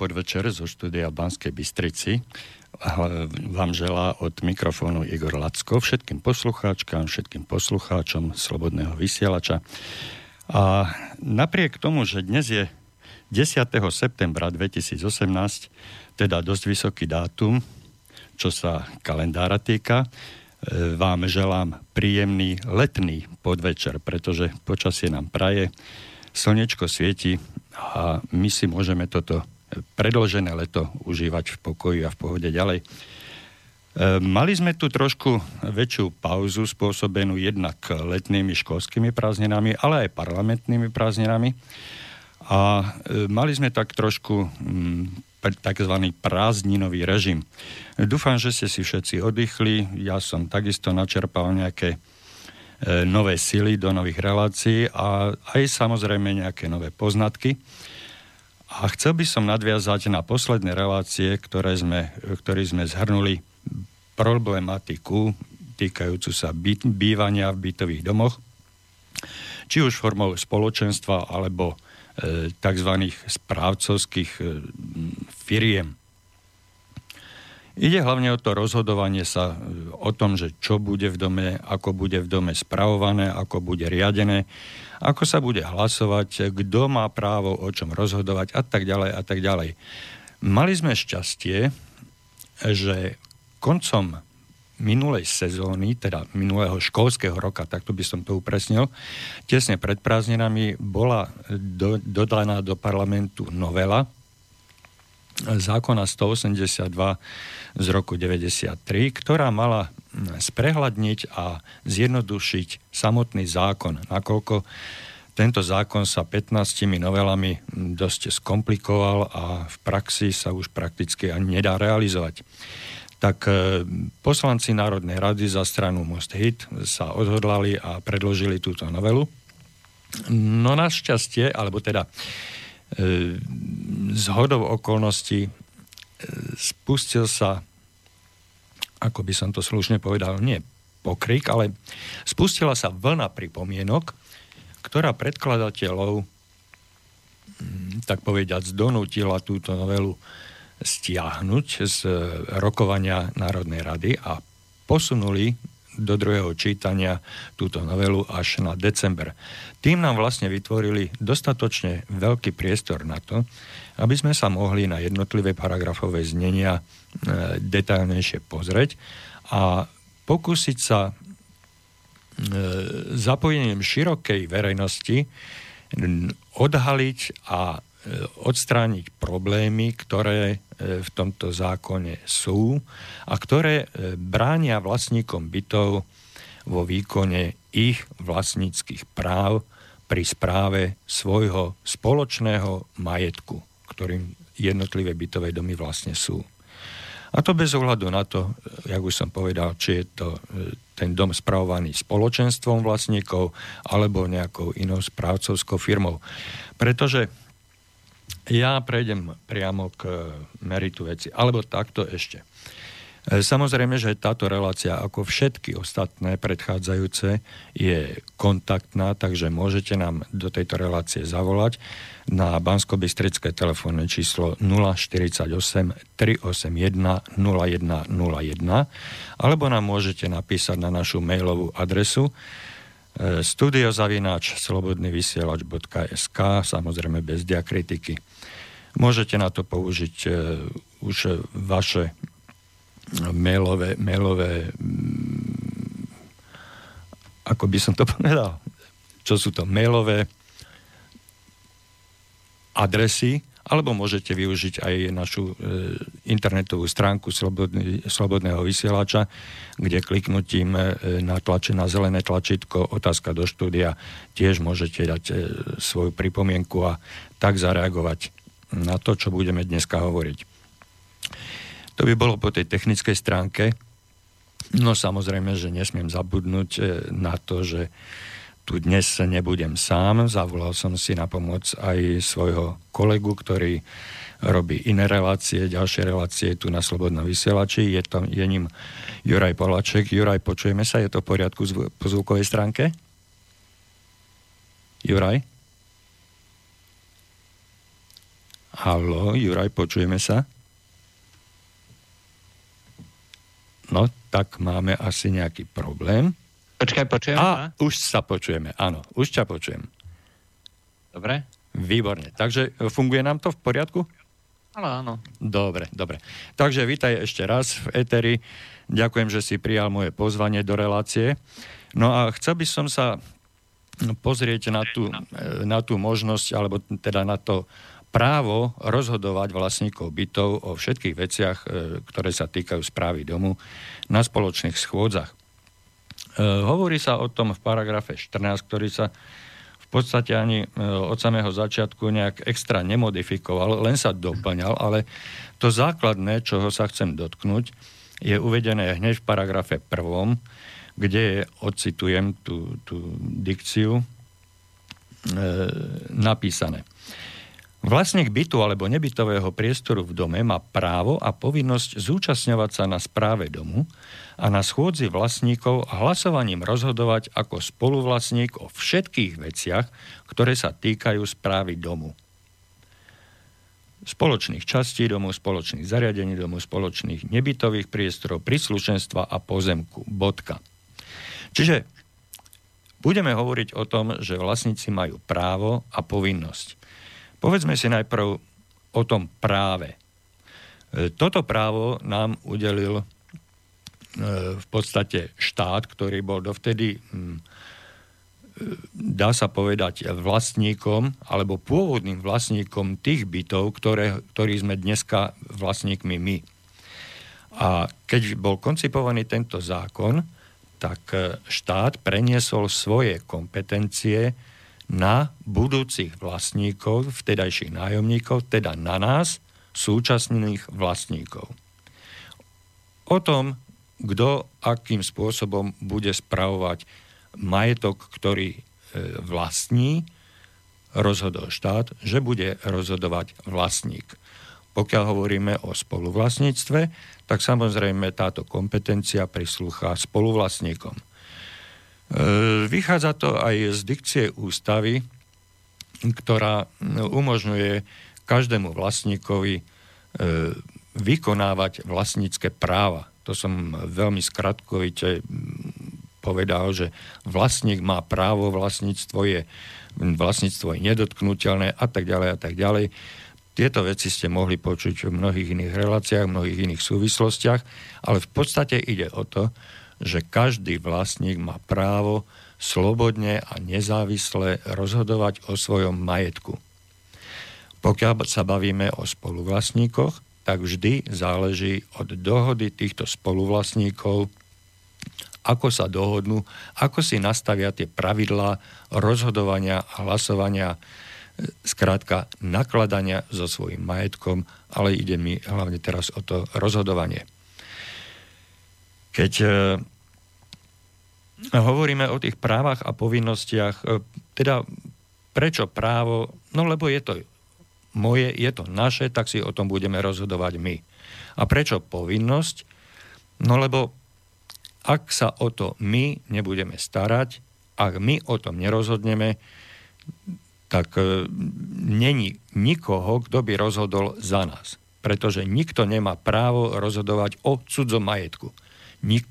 Podvečer zo štúdia Banskej Bystrici vám želá od mikrofónu Igor Lacko, všetkým poslucháčkám, všetkým poslucháčom Slobodného vysielača. A napriek tomu, že dnes je 10. septembra 2018, teda dosť vysoký dátum, čo sa kalendára týka, e, vám želám príjemný letný podvečer, pretože počasie nám praje, slnečko svieti a my si môžeme toto predložené leto užívať v pokoji a v pohode ďalej. E, mali sme tu trošku väčšiu pauzu spôsobenú jednak letnými školskými prázdninami, ale aj parlamentnými prázdninami. A e, mali sme tak trošku mm, tzv. prázdninový režim. Dúfam, že ste si všetci oddychli. Ja som takisto načerpal nejaké e, nové sily do nových relácií a aj samozrejme nejaké nové poznatky. A chcel by som nadviazať na posledné relácie, ktoré sme, ktoré sme zhrnuli problematiku týkajúcu sa byt, bývania v bytových domoch, či už formou spoločenstva alebo e, tzv. správcovských e, firiem. Ide hlavne o to rozhodovanie sa e, o tom, že čo bude v dome, ako bude v dome spravované, ako bude riadené ako sa bude hlasovať, kto má právo o čom rozhodovať a tak ďalej a tak ďalej. Mali sme šťastie, že koncom minulej sezóny, teda minulého školského roka, takto by som to upresnil, tesne pred prázdninami bola do, dodaná do parlamentu novela zákona 182 z roku 93, ktorá mala sprehľadniť a zjednodušiť samotný zákon, nakoľko tento zákon sa 15 novelami dosť skomplikoval a v praxi sa už prakticky ani nedá realizovať. Tak e, poslanci Národnej rady za stranu Most Hit sa odhodlali a predložili túto novelu. No našťastie, alebo teda e, z hodov okolností e, spustil sa ako by som to slušne povedal, nie pokrik, ale spustila sa vlna pripomienok, ktorá predkladateľov, mm, tak povediať, donútila túto novelu stiahnuť z rokovania Národnej rady a posunuli do druhého čítania túto novelu až na december. Tým nám vlastne vytvorili dostatočne veľký priestor na to, aby sme sa mohli na jednotlivé paragrafové znenia E, detailnejšie pozrieť a pokúsiť sa e, zapojením širokej verejnosti odhaliť a odstrániť problémy, ktoré v tomto zákone sú a ktoré bránia vlastníkom bytov vo výkone ich vlastníckých práv pri správe svojho spoločného majetku, ktorým jednotlivé bytové domy vlastne sú. A to bez ohľadu na to, jak už som povedal, či je to e, ten dom spravovaný spoločenstvom vlastníkov alebo nejakou inou správcovskou firmou. Pretože ja prejdem priamo k meritu veci. Alebo takto ešte. E, samozrejme, že táto relácia, ako všetky ostatné predchádzajúce, je kontaktná, takže môžete nám do tejto relácie zavolať na bansko telefónne číslo 048 381 0101 alebo nám môžete napísať na našu mailovú adresu e, studiozavináč slobodnyvysielač.sk samozrejme bez diakritiky. Môžete na to použiť e, už vaše mailové, mailové mm, ako by som to povedal, čo sú to mailové adresy, alebo môžete využiť aj našu e, internetovú stránku Slobodný, Slobodného vysielača, kde kliknutím e, na tlače na zelené tlačítko otázka do štúdia tiež môžete dať e, svoju pripomienku a tak zareagovať na to, čo budeme dneska hovoriť. To by bolo po tej technickej stránke. No samozrejme, že nesmiem zabudnúť e, na to, že tu dnes nebudem sám. Zavolal som si na pomoc aj svojho kolegu, ktorý robí iné relácie, ďalšie relácie tu na Slobodnom vysielači. Je, to, je ním Juraj Polaček. Juraj, počujeme sa? Je to v poriadku po zvukovej stránke? Juraj? Halo, Juraj, počujeme sa? No, tak máme asi nejaký problém. Počkaj, počujem A, už sa počujeme, áno, už ťa počujem. Dobre. Výborne. Takže e, funguje nám to v poriadku? Áno, áno. Dobre, dobre. Takže vítaj ešte raz v Eteri. Ďakujem, že si prijal moje pozvanie do relácie. No a chcel by som sa pozrieť na tú, e, na tú možnosť, alebo teda na to právo rozhodovať vlastníkov bytov o všetkých veciach, e, ktoré sa týkajú správy domu na spoločných schôdzach. E, hovorí sa o tom v paragrafe 14, ktorý sa v podstate ani e, od samého začiatku nejak extra nemodifikoval, len sa doplňal, ale to základné, čoho sa chcem dotknúť, je uvedené hneď v paragrafe 1, kde je, ocitujem tú, tú dikciu, e, napísané. Vlastník bytu alebo nebytového priestoru v dome má právo a povinnosť zúčastňovať sa na správe domu a na schôdzi vlastníkov hlasovaním rozhodovať ako spoluvlastník o všetkých veciach, ktoré sa týkajú správy domu. Spoločných častí domu, spoločných zariadení domu, spoločných nebytových priestorov, príslušenstva a pozemku. Bodka. Čiže budeme hovoriť o tom, že vlastníci majú právo a povinnosť. Povedzme si najprv o tom práve. E, toto právo nám udelil e, v podstate štát, ktorý bol dovtedy, hm, e, dá sa povedať, vlastníkom alebo pôvodným vlastníkom tých bytov, ktoré, ktorý sme dneska vlastníkmi my. A keď bol koncipovaný tento zákon, tak štát preniesol svoje kompetencie na budúcich vlastníkov, vtedajších nájomníkov, teda na nás, súčasných vlastníkov. O tom, kto akým spôsobom bude spravovať majetok, ktorý e, vlastní, rozhodol štát, že bude rozhodovať vlastník. Pokiaľ hovoríme o spoluvlastníctve, tak samozrejme táto kompetencia prislúcha spoluvlastníkom. E, vychádza to aj z dikcie ústavy, ktorá umožňuje každému vlastníkovi e, vykonávať vlastnícke práva. To som veľmi skratkovite povedal, že vlastník má právo, vlastníctvo je, vlastníctvo je nedotknutelné a tak ďalej a tak ďalej. Tieto veci ste mohli počuť v mnohých iných reláciách, v mnohých iných súvislostiach, ale v podstate ide o to, že každý vlastník má právo slobodne a nezávisle rozhodovať o svojom majetku. Pokiaľ sa bavíme o spoluvlastníkoch, tak vždy záleží od dohody týchto spoluvlastníkov, ako sa dohodnú, ako si nastavia tie pravidlá rozhodovania a hlasovania, zkrátka nakladania so svojím majetkom, ale ide mi hlavne teraz o to rozhodovanie. Keď e, hovoríme o tých právach a povinnostiach, e, teda prečo právo? No lebo je to moje, je to naše, tak si o tom budeme rozhodovať my. A prečo povinnosť? No lebo ak sa o to my nebudeme starať, ak my o tom nerozhodneme, tak e, není nikoho, kto by rozhodol za nás. Pretože nikto nemá právo rozhodovať o cudzom majetku nik,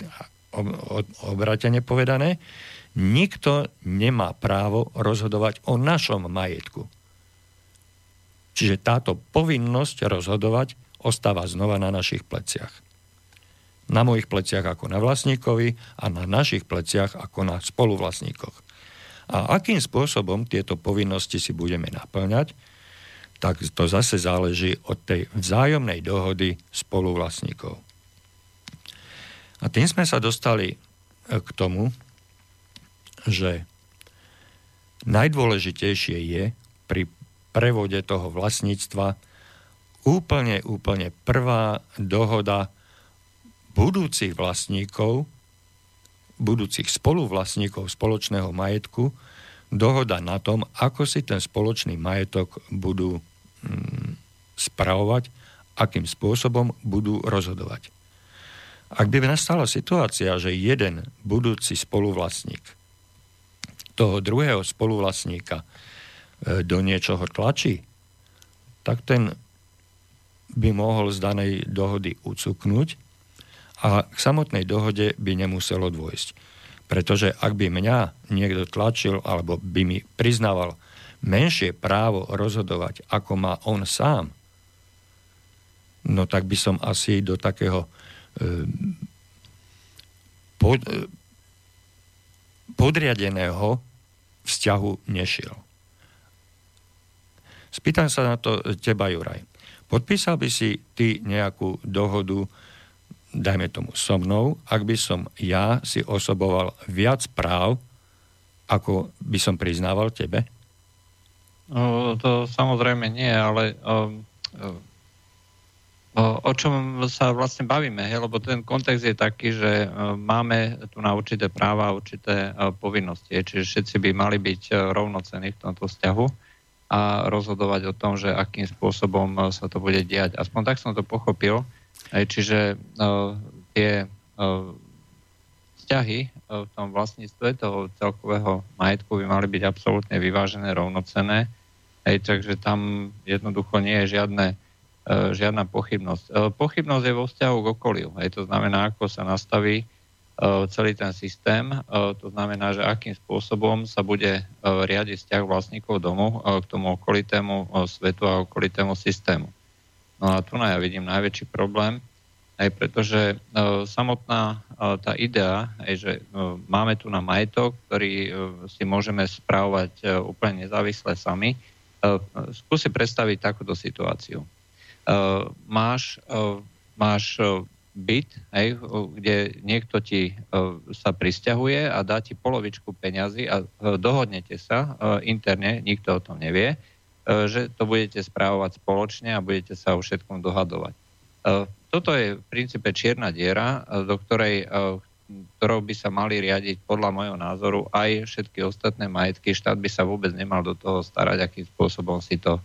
obratene povedané, nikto nemá právo rozhodovať o našom majetku. Čiže táto povinnosť rozhodovať ostáva znova na našich pleciach. Na mojich pleciach ako na vlastníkovi a na našich pleciach ako na spoluvlastníkoch. A akým spôsobom tieto povinnosti si budeme naplňať, tak to zase záleží od tej vzájomnej dohody spoluvlastníkov. A tým sme sa dostali e, k tomu, že najdôležitejšie je pri prevode toho vlastníctva úplne, úplne prvá dohoda budúcich vlastníkov, budúcich spoluvlastníkov spoločného majetku, dohoda na tom, ako si ten spoločný majetok budú mm, spravovať, akým spôsobom budú rozhodovať. Ak by nastala situácia, že jeden budúci spoluvlastník toho druhého spoluvlastníka e, do niečoho tlačí, tak ten by mohol z danej dohody ucuknúť a k samotnej dohode by nemuselo dôjsť. Pretože ak by mňa niekto tlačil alebo by mi priznával menšie právo rozhodovať, ako má on sám, no tak by som asi do takého pod, e, podriadeného vzťahu nešiel. Spýtam sa na to teba, Juraj. Podpísal by si ty nejakú dohodu dajme tomu so mnou, ak by som ja si osoboval viac práv, ako by som priznával tebe? O, to samozrejme nie, ale o, o, čom sa vlastne bavíme, he? lebo ten kontext je taký, že o, máme tu na určité práva a určité o, povinnosti, čiže všetci by mali byť rovnocení v tomto vzťahu a rozhodovať o tom, že akým spôsobom sa to bude diať. Aspoň tak som to pochopil. Čiže tie vzťahy v tom vlastníctve toho celkového majetku by mali byť absolútne vyvážené, rovnocené. Hej, takže tam jednoducho nie je žiadne, žiadna pochybnosť. Uh, pochybnosť je vo vzťahu k okoliu. Hej, to znamená, ako sa nastaví uh, celý ten systém. To znamená, že akým spôsobom sa bude riadiť vzťah vlastníkov domu k tomu okolitému svetu a okolitému systému. No a tu na ja vidím najväčší problém, aj pretože e, samotná e, tá idea, aj, že e, máme tu na majetok, ktorý e, si môžeme správovať e, úplne nezávisle sami, e, skúsi predstaviť takúto situáciu. E, máš, e, máš e, byt, hej, kde niekto ti e, sa pristahuje a dá ti polovičku peňazí a e, dohodnete sa e, interne, nikto o tom nevie, E, že to budete správovať spoločne a budete sa o všetkom dohadovať. E, toto je v princípe čierna diera, e, do ktorej, ktorou by sa mali riadiť podľa môjho názoru aj všetky ostatné majetky. Štát by sa vôbec nemal do toho starať, akým spôsobom si to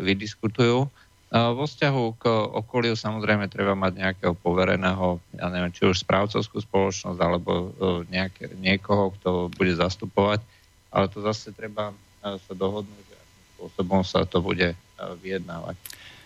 vydiskutujú. Vo vzťahu k okoliu samozrejme treba mať nejakého povereného, ja neviem, či už správcovskú spoločnosť alebo nejaké, niekoho, kto bude zastupovať, ale to zase treba sa dohodnúť, spôsobom sa to bude e, vyjednávať.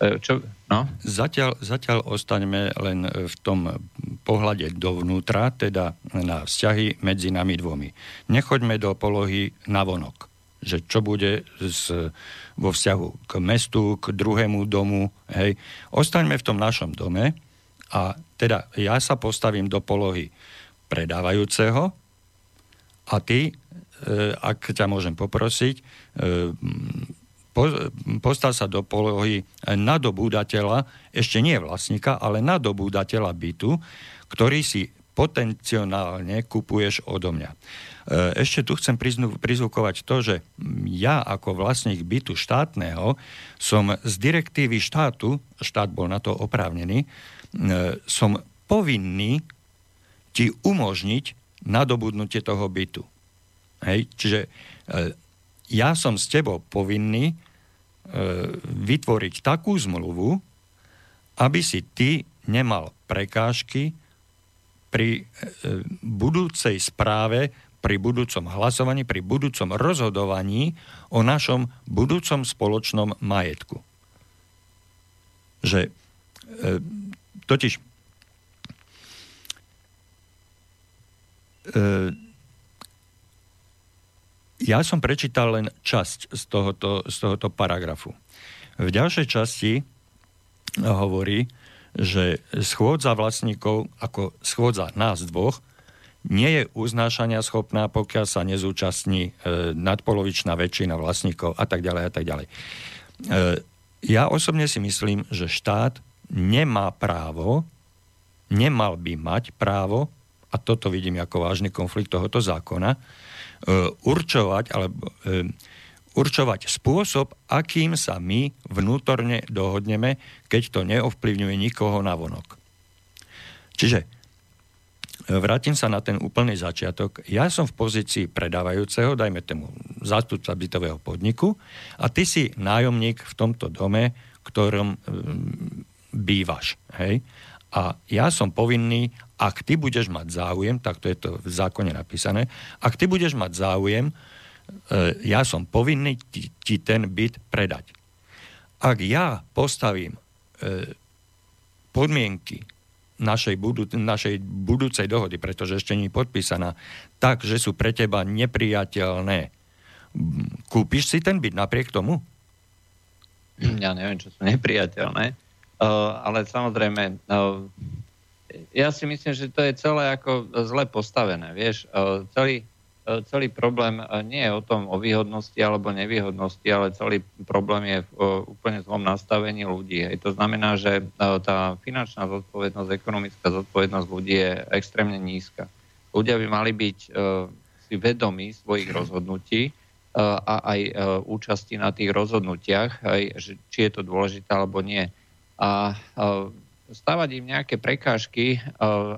E, čo? No? Zatiaľ, zatiaľ ostaňme len v tom pohľade dovnútra, teda na vzťahy medzi nami dvomi. Nechoďme do polohy navonok, že čo bude z, vo vzťahu k mestu, k druhému domu. Hej. Ostaňme v tom našom dome a teda ja sa postavím do polohy predávajúceho a ty, e, ak ťa môžem poprosiť, postav sa do polohy nadobúdateľa, ešte nie vlastníka, ale nadobúdateľa bytu, ktorý si potenciálne kupuješ odo mňa. E, ešte tu chcem prizvukovať to, že ja ako vlastník bytu štátneho som z direktívy štátu, štát bol na to oprávnený, e, som povinný ti umožniť nadobudnutie toho bytu. Hej? Čiže e, ja som s tebou povinný vytvoriť takú zmluvu, aby si ty nemal prekážky pri budúcej správe, pri budúcom hlasovaní, pri budúcom rozhodovaní o našom budúcom spoločnom majetku. Že e, totiž ja som prečítal len časť z tohoto, z tohoto paragrafu. V ďalšej časti hovorí, že schôdza vlastníkov ako schôdza nás dvoch nie je uznášania schopná, pokiaľ sa nezúčastní e, nadpolovičná väčšina vlastníkov a tak ďalej a tak ďalej. E, ja osobne si myslím, že štát nemá právo, nemal by mať právo, a toto vidím ako vážny konflikt tohoto zákona, E, určovať, alebo e, určovať spôsob, akým sa my vnútorne dohodneme, keď to neovplyvňuje nikoho na vonok. Čiže vrátim sa na ten úplný začiatok. Ja som v pozícii predávajúceho, dajme tomu zástupca bytového podniku a ty si nájomník v tomto dome, ktorom bývaš. Hej? A ja som povinný ak ty budeš mať záujem, tak to je to v zákone napísané, ak ty budeš mať záujem, e, ja som povinný ti, ti ten byt predať. Ak ja postavím podmienky našej, budú, našej budúcej dohody, pretože ešte nie je podpísaná, tak, že sú pre teba nepriateľné, kúpiš si ten byt napriek tomu? Ja neviem, čo sú nepriateľné, uh, ale samozrejme, uh, ja si myslím, že to je celé ako zle postavené, vieš, uh, celý, celý problém uh, nie je o tom o výhodnosti alebo nevýhodnosti, ale celý problém je v uh, úplne zlom nastavení ľudí. Hej. To znamená, že tá finančná zodpovednosť, ekonomická zodpovednosť ľudí je extrémne nízka. Ľudia by mali byť si vedomí svojich rozhodnutí, a aj e, účasti na tých rozhodnutiach, aj, či je to dôležité alebo nie. A e, stavať im nejaké prekážky, e,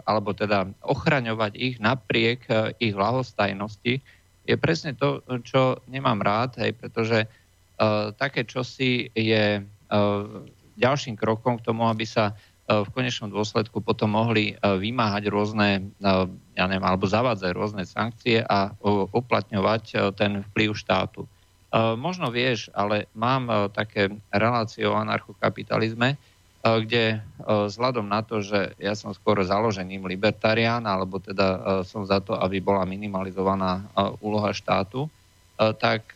alebo teda ochraňovať ich napriek ich lahostajnosti, je presne to, čo nemám rád, hej, pretože také čosi je ďalším krokom k tomu, aby sa v konečnom dôsledku potom mohli vymáhať rôzne, ja neviem, alebo zavádzať rôzne sankcie a uplatňovať ten vplyv štátu. Možno vieš, ale mám také relácie o anarchokapitalizme, kde vzhľadom na to, že ja som skôr založením libertarián, alebo teda som za to, aby bola minimalizovaná úloha štátu, tak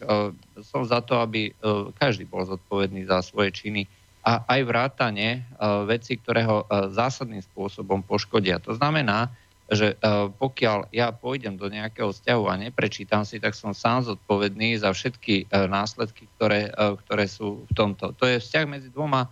som za to, aby každý bol zodpovedný za svoje činy a aj vrátane e, veci, ktoré ho zásadným spôsobom poškodia. To znamená, že pokiaľ ja pôjdem do nejakého vzťahu a neprečítam si, tak som sám zodpovedný za všetky následky, ktoré, ktoré sú v tomto. To je vzťah medzi dvoma,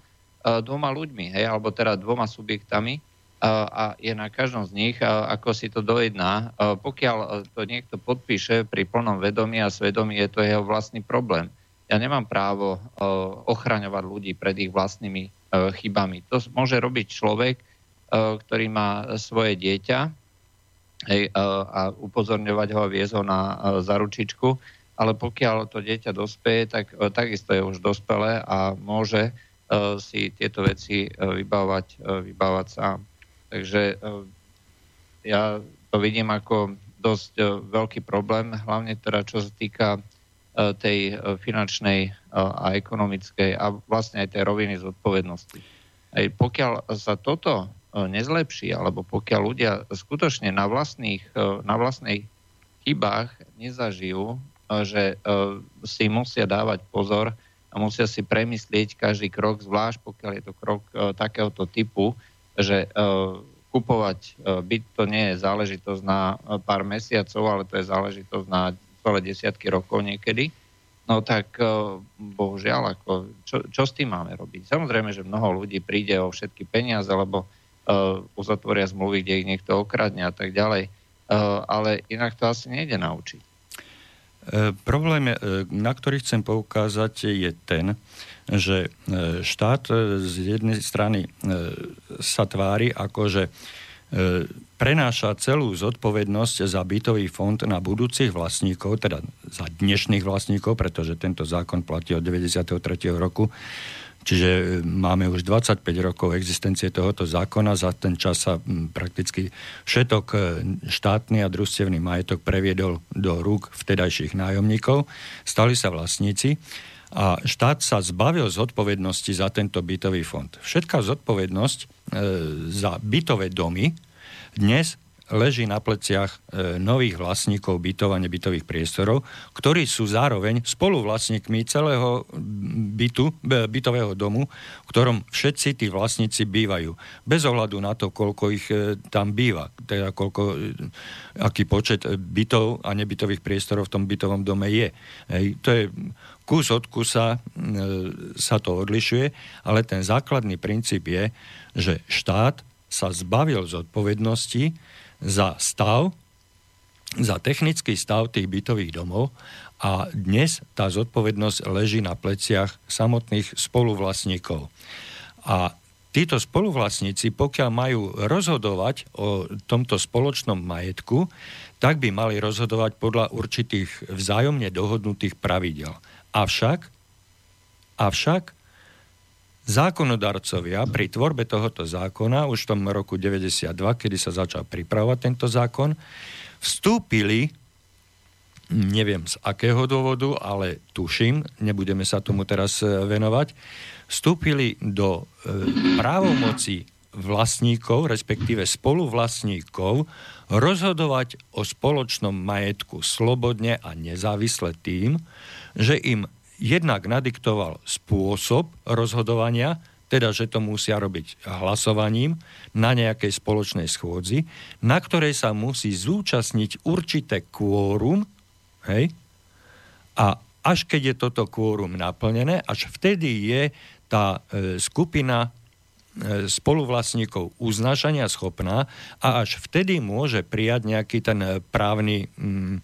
dvoma ľuďmi, hej, alebo teda dvoma subjektami a je na každom z nich, ako si to dojedná. Pokiaľ to niekto podpíše pri plnom vedomí a svedomí, je to jeho vlastný problém ja nemám právo ochraňovať ľudí pred ich vlastnými chybami. To môže robiť človek, ktorý má svoje dieťa a upozorňovať ho a viesť ho na zaručičku, ale pokiaľ to dieťa dospeje, tak takisto je už dospelé a môže si tieto veci vybávať, vybávať sám. Takže ja to vidím ako dosť veľký problém, hlavne teda čo sa týka E, tej e, finančnej e, a ekonomickej a vlastne aj tej roviny zodpovednosti. Aj pokiaľ sa toto nezlepší, alebo pokiaľ ľudia skutočne na, vlastných, na vlastnej chybách nezažijú, že si musia dávať pozor a musia si premyslieť každý krok, zvlášť pokiaľ je to krok takéhoto typu, že kupovať byt to nie je záležitosť na pár mesiacov, ale to je záležitosť na celé desiatky rokov niekedy, no tak e, bohužiaľ, ako, čo, čo s tým máme robiť? Samozrejme, že mnoho ľudí príde o všetky peniaze, alebo uh, uzatvoria zmluvy, kde ich niekto okradne a tak ďalej. Uh, ale inak to asi nejde naučiť. Problém, na ktorý chcem poukázať, je ten, že štát z jednej strany sa tvári ako, že prenáša celú zodpovednosť za bytový fond na budúcich vlastníkov, teda za dnešných vlastníkov, pretože tento zákon platí od 93. roku. Čiže e, máme už 25 rokov existencie tohoto zákona. Za ten čas sa prakticky všetok e, štátny a družstevný majetok previedol do rúk vtedajších nájomníkov. Stali sa vlastníci a štát sa zbavil zodpovednosti za tento bytový fond. Všetká zodpovednosť e, za bytové domy, dnes leží na pleciach e, nových vlastníkov bytov a nebytových priestorov, ktorí sú zároveň spoluvlastníkmi celého bytu, bytového domu, v ktorom všetci tí vlastníci bývajú. Bez ohľadu na to, koľko ich e, tam býva, teda koľko, e, aký počet bytov a nebytových priestorov v tom bytovom dome je. Hej, to je kus od kusa sa to odlišuje, ale ten základný princíp je, že štát sa zbavil zodpovednosti za stav, za technický stav tých bytových domov a dnes tá zodpovednosť leží na pleciach samotných spoluvlastníkov. A títo spoluvlastníci, pokiaľ majú rozhodovať o tomto spoločnom majetku, tak by mali rozhodovať podľa určitých vzájomne dohodnutých pravidel. Avšak, avšak zákonodarcovia pri tvorbe tohoto zákona už v tom roku 92, kedy sa začal pripravovať tento zákon, vstúpili neviem z akého dôvodu, ale tuším, nebudeme sa tomu teraz e, venovať, vstúpili do e, právomoci vlastníkov, respektíve spoluvlastníkov, rozhodovať o spoločnom majetku slobodne a nezávisle tým, že im jednak nadiktoval spôsob rozhodovania, teda že to musia robiť hlasovaním na nejakej spoločnej schôdzi, na ktorej sa musí zúčastniť určité kvórum, hej, a až keď je toto kvórum naplnené, až vtedy je tá e, skupina e, spoluvlastníkov uznášania schopná a až vtedy môže prijať nejaký ten právny, mm, e,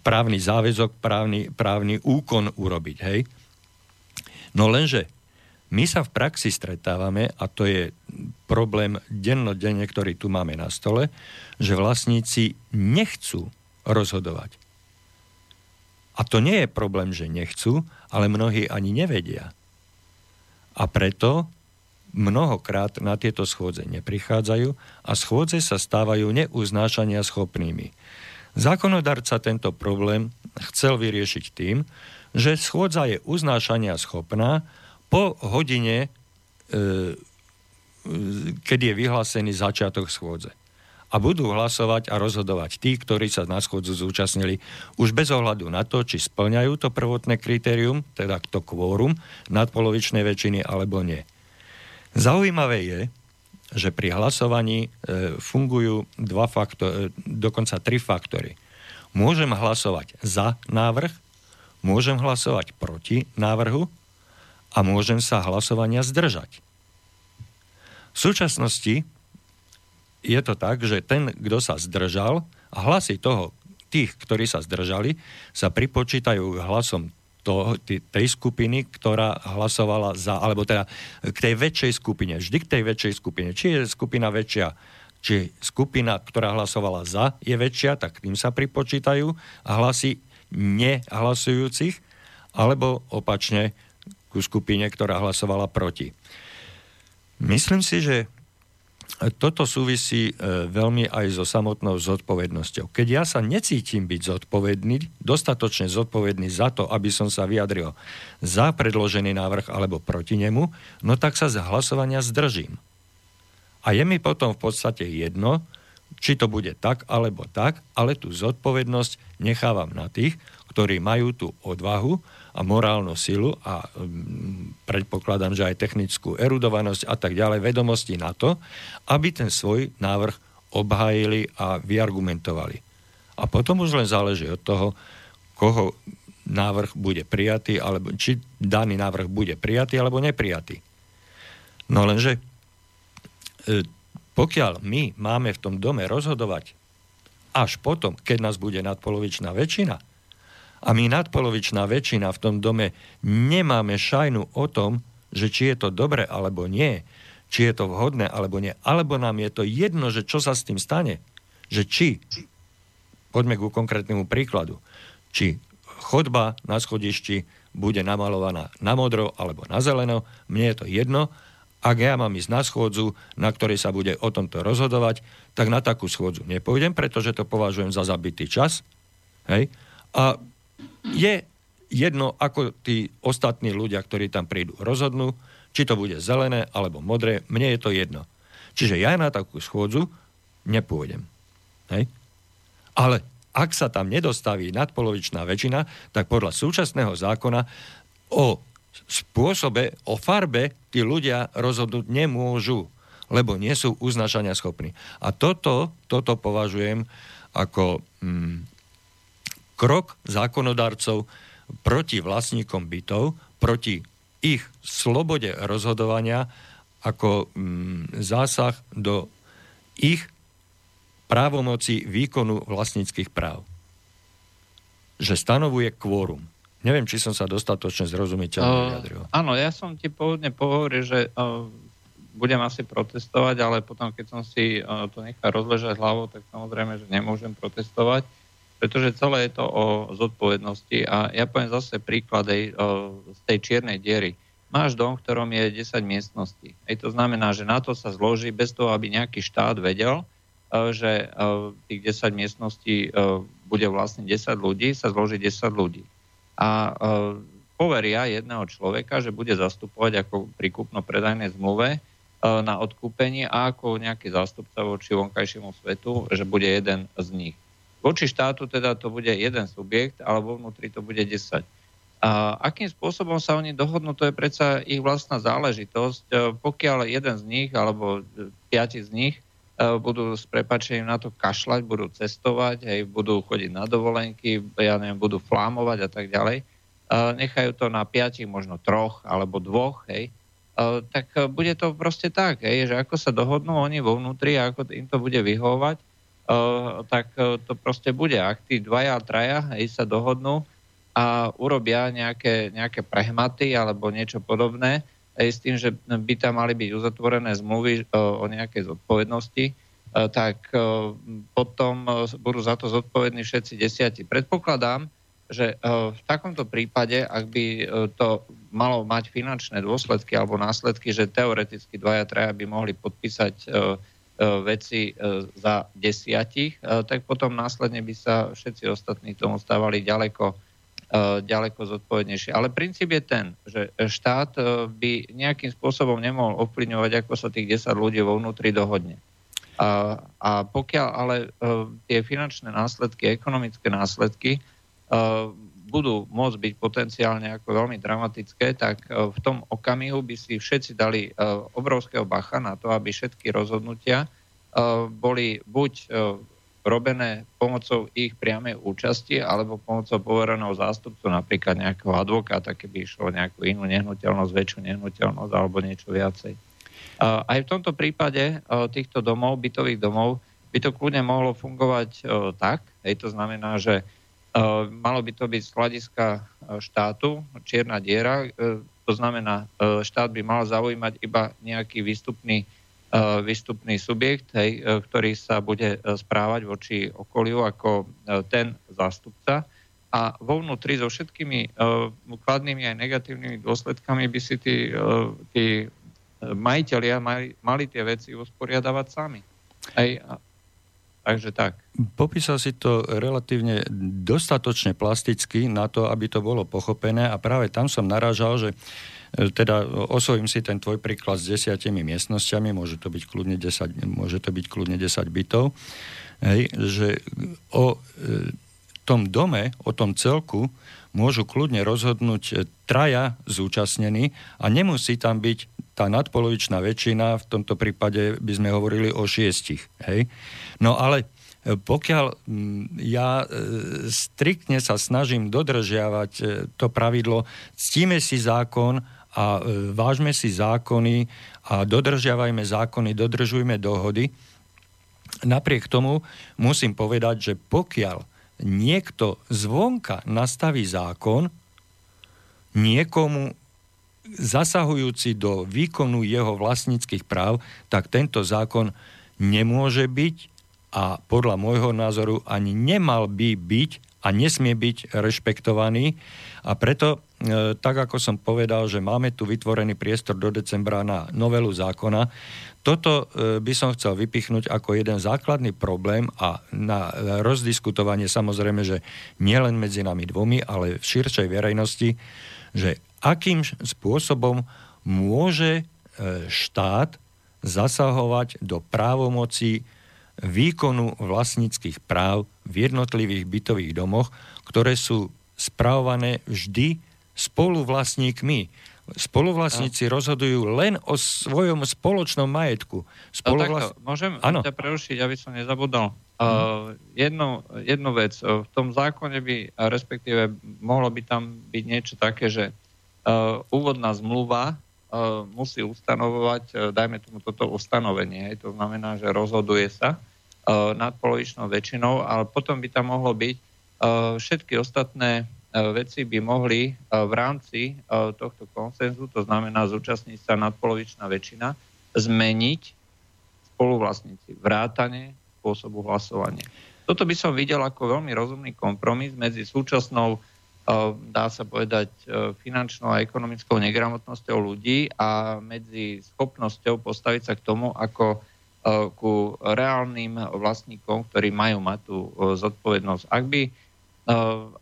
právny záväzok, právny, právny úkon urobiť. Hej? No lenže my sa v praxi stretávame, a to je problém dennodenne, ktorý tu máme na stole, že vlastníci nechcú rozhodovať. A to nie je problém, že nechcú, ale mnohí ani nevedia. A preto mnohokrát na tieto schôdze neprichádzajú a schôdze sa stávajú neuznášania schopnými. Zákonodarca tento problém chcel vyriešiť tým, že schôdza je uznášania schopná po hodine, e, e, keď je vyhlásený začiatok schôdze. A budú hlasovať a rozhodovať tí, ktorí sa na schôdzu zúčastnili už bez ohľadu na to, či splňajú to prvotné kritérium, teda to kvórum, nadpolovičnej väčšiny alebo nie. Zaujímavé je, že pri hlasovaní e, fungujú dva faktory, dokonca tri faktory. Môžem hlasovať za návrh, môžem hlasovať proti návrhu a môžem sa hlasovania zdržať. V súčasnosti je to tak, že ten, kto sa zdržal, a hlasy toho, tých, ktorí sa zdržali, sa pripočítajú hlasom toho, tej skupiny, ktorá hlasovala za, alebo teda k tej väčšej skupine, vždy k tej väčšej skupine. Či je skupina väčšia, či skupina, ktorá hlasovala za, je väčšia, tak tým sa pripočítajú hlasy nehlasujúcich, alebo opačne ku skupine, ktorá hlasovala proti. Myslím si, že toto súvisí e, veľmi aj so samotnou zodpovednosťou. Keď ja sa necítim byť zodpovedný, dostatočne zodpovedný za to, aby som sa vyjadril za predložený návrh alebo proti nemu, no tak sa z hlasovania zdržím. A je mi potom v podstate jedno, či to bude tak alebo tak, ale tú zodpovednosť nechávam na tých, ktorí majú tú odvahu a morálnu silu a um, predpokladám, že aj technickú erudovanosť a tak ďalej, vedomosti na to, aby ten svoj návrh obhájili a vyargumentovali. A potom už len záleží od toho, koho návrh bude prijatý, alebo či daný návrh bude prijatý alebo neprijatý. No lenže e, pokiaľ my máme v tom dome rozhodovať až potom, keď nás bude nadpolovičná väčšina, a my nadpolovičná väčšina v tom dome nemáme šajnu o tom, že či je to dobre alebo nie, či je to vhodné alebo nie, alebo nám je to jedno, že čo sa s tým stane, že či, poďme ku konkrétnemu príkladu, či chodba na schodišti bude namalovaná na modro alebo na zeleno, mne je to jedno, ak ja mám ísť na schôdzu, na ktorej sa bude o tomto rozhodovať, tak na takú schôdzu nepôjdem, pretože to považujem za zabitý čas. Hej? A je jedno, ako tí ostatní ľudia, ktorí tam prídu, rozhodnú, či to bude zelené alebo modré, mne je to jedno. Čiže ja na takú schôdzu nepôjdem. Hej? Ale ak sa tam nedostaví nadpolovičná väčšina, tak podľa súčasného zákona o spôsobe, o farbe tí ľudia rozhodnúť nemôžu, lebo nie sú uznašania schopní. A toto, toto považujem ako mm, krok zákonodarcov proti vlastníkom bytov, proti ich slobode rozhodovania ako mm, zásah do ich právomoci výkonu vlastníckých práv. Že stanovuje kvórum. Neviem, či som sa dostatočne zrozumiteľne uh, vyjadril. Áno, ja som ti pôvodne pohovoril, že uh, budem asi protestovať, ale potom, keď som si uh, to nechal rozležať hlavou, tak samozrejme, že nemôžem protestovať, pretože celé je to o zodpovednosti. A ja poviem zase príklad aj z tej čiernej diery. Máš dom, v ktorom je 10 miestností. Ej, to znamená, že na to sa zloží bez toho, aby nejaký štát vedel, že tých 10 miestností bude vlastne 10 ľudí, sa zloží 10 ľudí. A poveria jedného človeka, že bude zastupovať ako pri kúpno-predajnej zmluve na odkúpenie a ako nejaký zástupca voči vonkajšiemu svetu, že bude jeden z nich. Voči štátu teda to bude jeden subjekt, ale vo vnútri to bude 10. A akým spôsobom sa oni dohodnú, to je predsa ich vlastná záležitosť. E, pokiaľ jeden z nich alebo piati z nich e, budú s prepačením na to kašľať, budú cestovať, hej, budú chodiť na dovolenky, ja neviem, budú flámovať a tak ďalej, e, nechajú to na piatich, možno troch alebo dvoch, hej, tak bude to proste tak, hej, že ako sa dohodnú oni vo vnútri ako im to bude vyhovovať, tak to proste bude. Ak tí dvaja a traja hej, sa dohodnú, a urobia nejaké, nejaké prehmaty alebo niečo podobné, aj s tým, že by tam mali byť uzatvorené zmluvy o, o nejakej zodpovednosti, tak potom budú za to zodpovední všetci desiati. Predpokladám, že v takomto prípade, ak by to malo mať finančné dôsledky alebo následky, že teoreticky dvaja, traja by mohli podpísať veci za desiatich, tak potom následne by sa všetci ostatní tomu stávali ďaleko E, ďaleko zodpovednejšie. Ale princíp je ten, že štát e, by nejakým spôsobom nemohol ovplyvňovať, ako sa tých 10 ľudí vo vnútri dohodne. A, a pokiaľ ale tie finančné následky, ekonomické následky budú môcť byť potenciálne ako veľmi dramatické, tak uh, v tom okamihu by si všetci dali uh, obrovského bacha na to, aby všetky rozhodnutia uh, boli buď robené pomocou ich priamej účasti alebo pomocou povereného zástupcu, napríklad nejakého advokáta, keby išlo nejakú inú nehnuteľnosť, väčšiu nehnuteľnosť alebo niečo viacej. Aj v tomto prípade týchto domov, bytových domov, by to kľudne mohlo fungovať tak, hej, to znamená, že malo by to byť z hľadiska štátu čierna diera, to znamená, štát by mal zaujímať iba nejaký výstupný E, výstupný subjekt, hej, e, ktorý sa bude e, správať voči okoliu ako ten zástupca a vo vnútri so všetkými kladnými aj negatívnymi dôsledkami by si tí, tí majiteľia mali, mali tie veci usporiadavať sami. Hej, Takže tak. Popísal si to relatívne dostatočne plasticky na to, aby to bolo pochopené a práve tam som narážal, že E, teda osvojím si ten tvoj príklad s desiatimi miestnosťami, môže to byť kľudne 10, môže to byť kľudne 10 bytov, hej, že o e, tom dome, o tom celku môžu kľudne rozhodnúť e, traja zúčastnení a nemusí tam byť tá nadpolovičná väčšina, v tomto prípade by sme hovorili o šiestich. Hej? No ale pokiaľ ja striktne sa snažím dodržiavať to pravidlo, ctíme si zákon a e, vážme si zákony a dodržiavajme zákony, dodržujme dohody. Napriek tomu musím povedať, že pokiaľ niekto zvonka nastaví zákon, niekomu zasahujúci do výkonu jeho vlastníckých práv, tak tento zákon nemôže byť a podľa môjho názoru ani nemal by byť a nesmie byť rešpektovaný. A preto tak ako som povedal, že máme tu vytvorený priestor do decembra na novelu zákona, toto e, by som chcel vypichnúť ako jeden základný problém a na rozdiskutovanie samozrejme, že nielen medzi nami dvomi, ale v širšej verejnosti, že akým spôsobom môže e, štát zasahovať do právomocí výkonu vlastníckých práv v jednotlivých bytových domoch, ktoré sú spravované vždy spoluvlastníkmi. Spoluvlastníci no. rozhodujú len o svojom spoločnom majetku. Spoluvlast... No, takto, môžem ano. ťa prerušiť, aby som nezabudol. Hmm. Uh, jednu, jednu vec. V tom zákone by, respektíve mohlo by tam byť niečo také, že uh, úvodná zmluva uh, musí ustanovovať, uh, dajme tomu toto ustanovenie. Hej, to znamená, že rozhoduje sa uh, nad polovičnou väčšinou, ale potom by tam mohlo byť uh, všetky ostatné veci by mohli e, v rámci e, tohto konsenzu, to znamená zúčastniť sa nadpolovičná väčšina, zmeniť spoluvlastníci, vrátane spôsobu hlasovania. Toto by som videl ako veľmi rozumný kompromis medzi súčasnou, dá sa povedať, finančnou a ekonomickou negramotnosťou ľudí a medzi schopnosťou postaviť sa k tomu, ako ku reálnym vlastníkom, ktorí majú mať tú zodpovednosť. Ak by,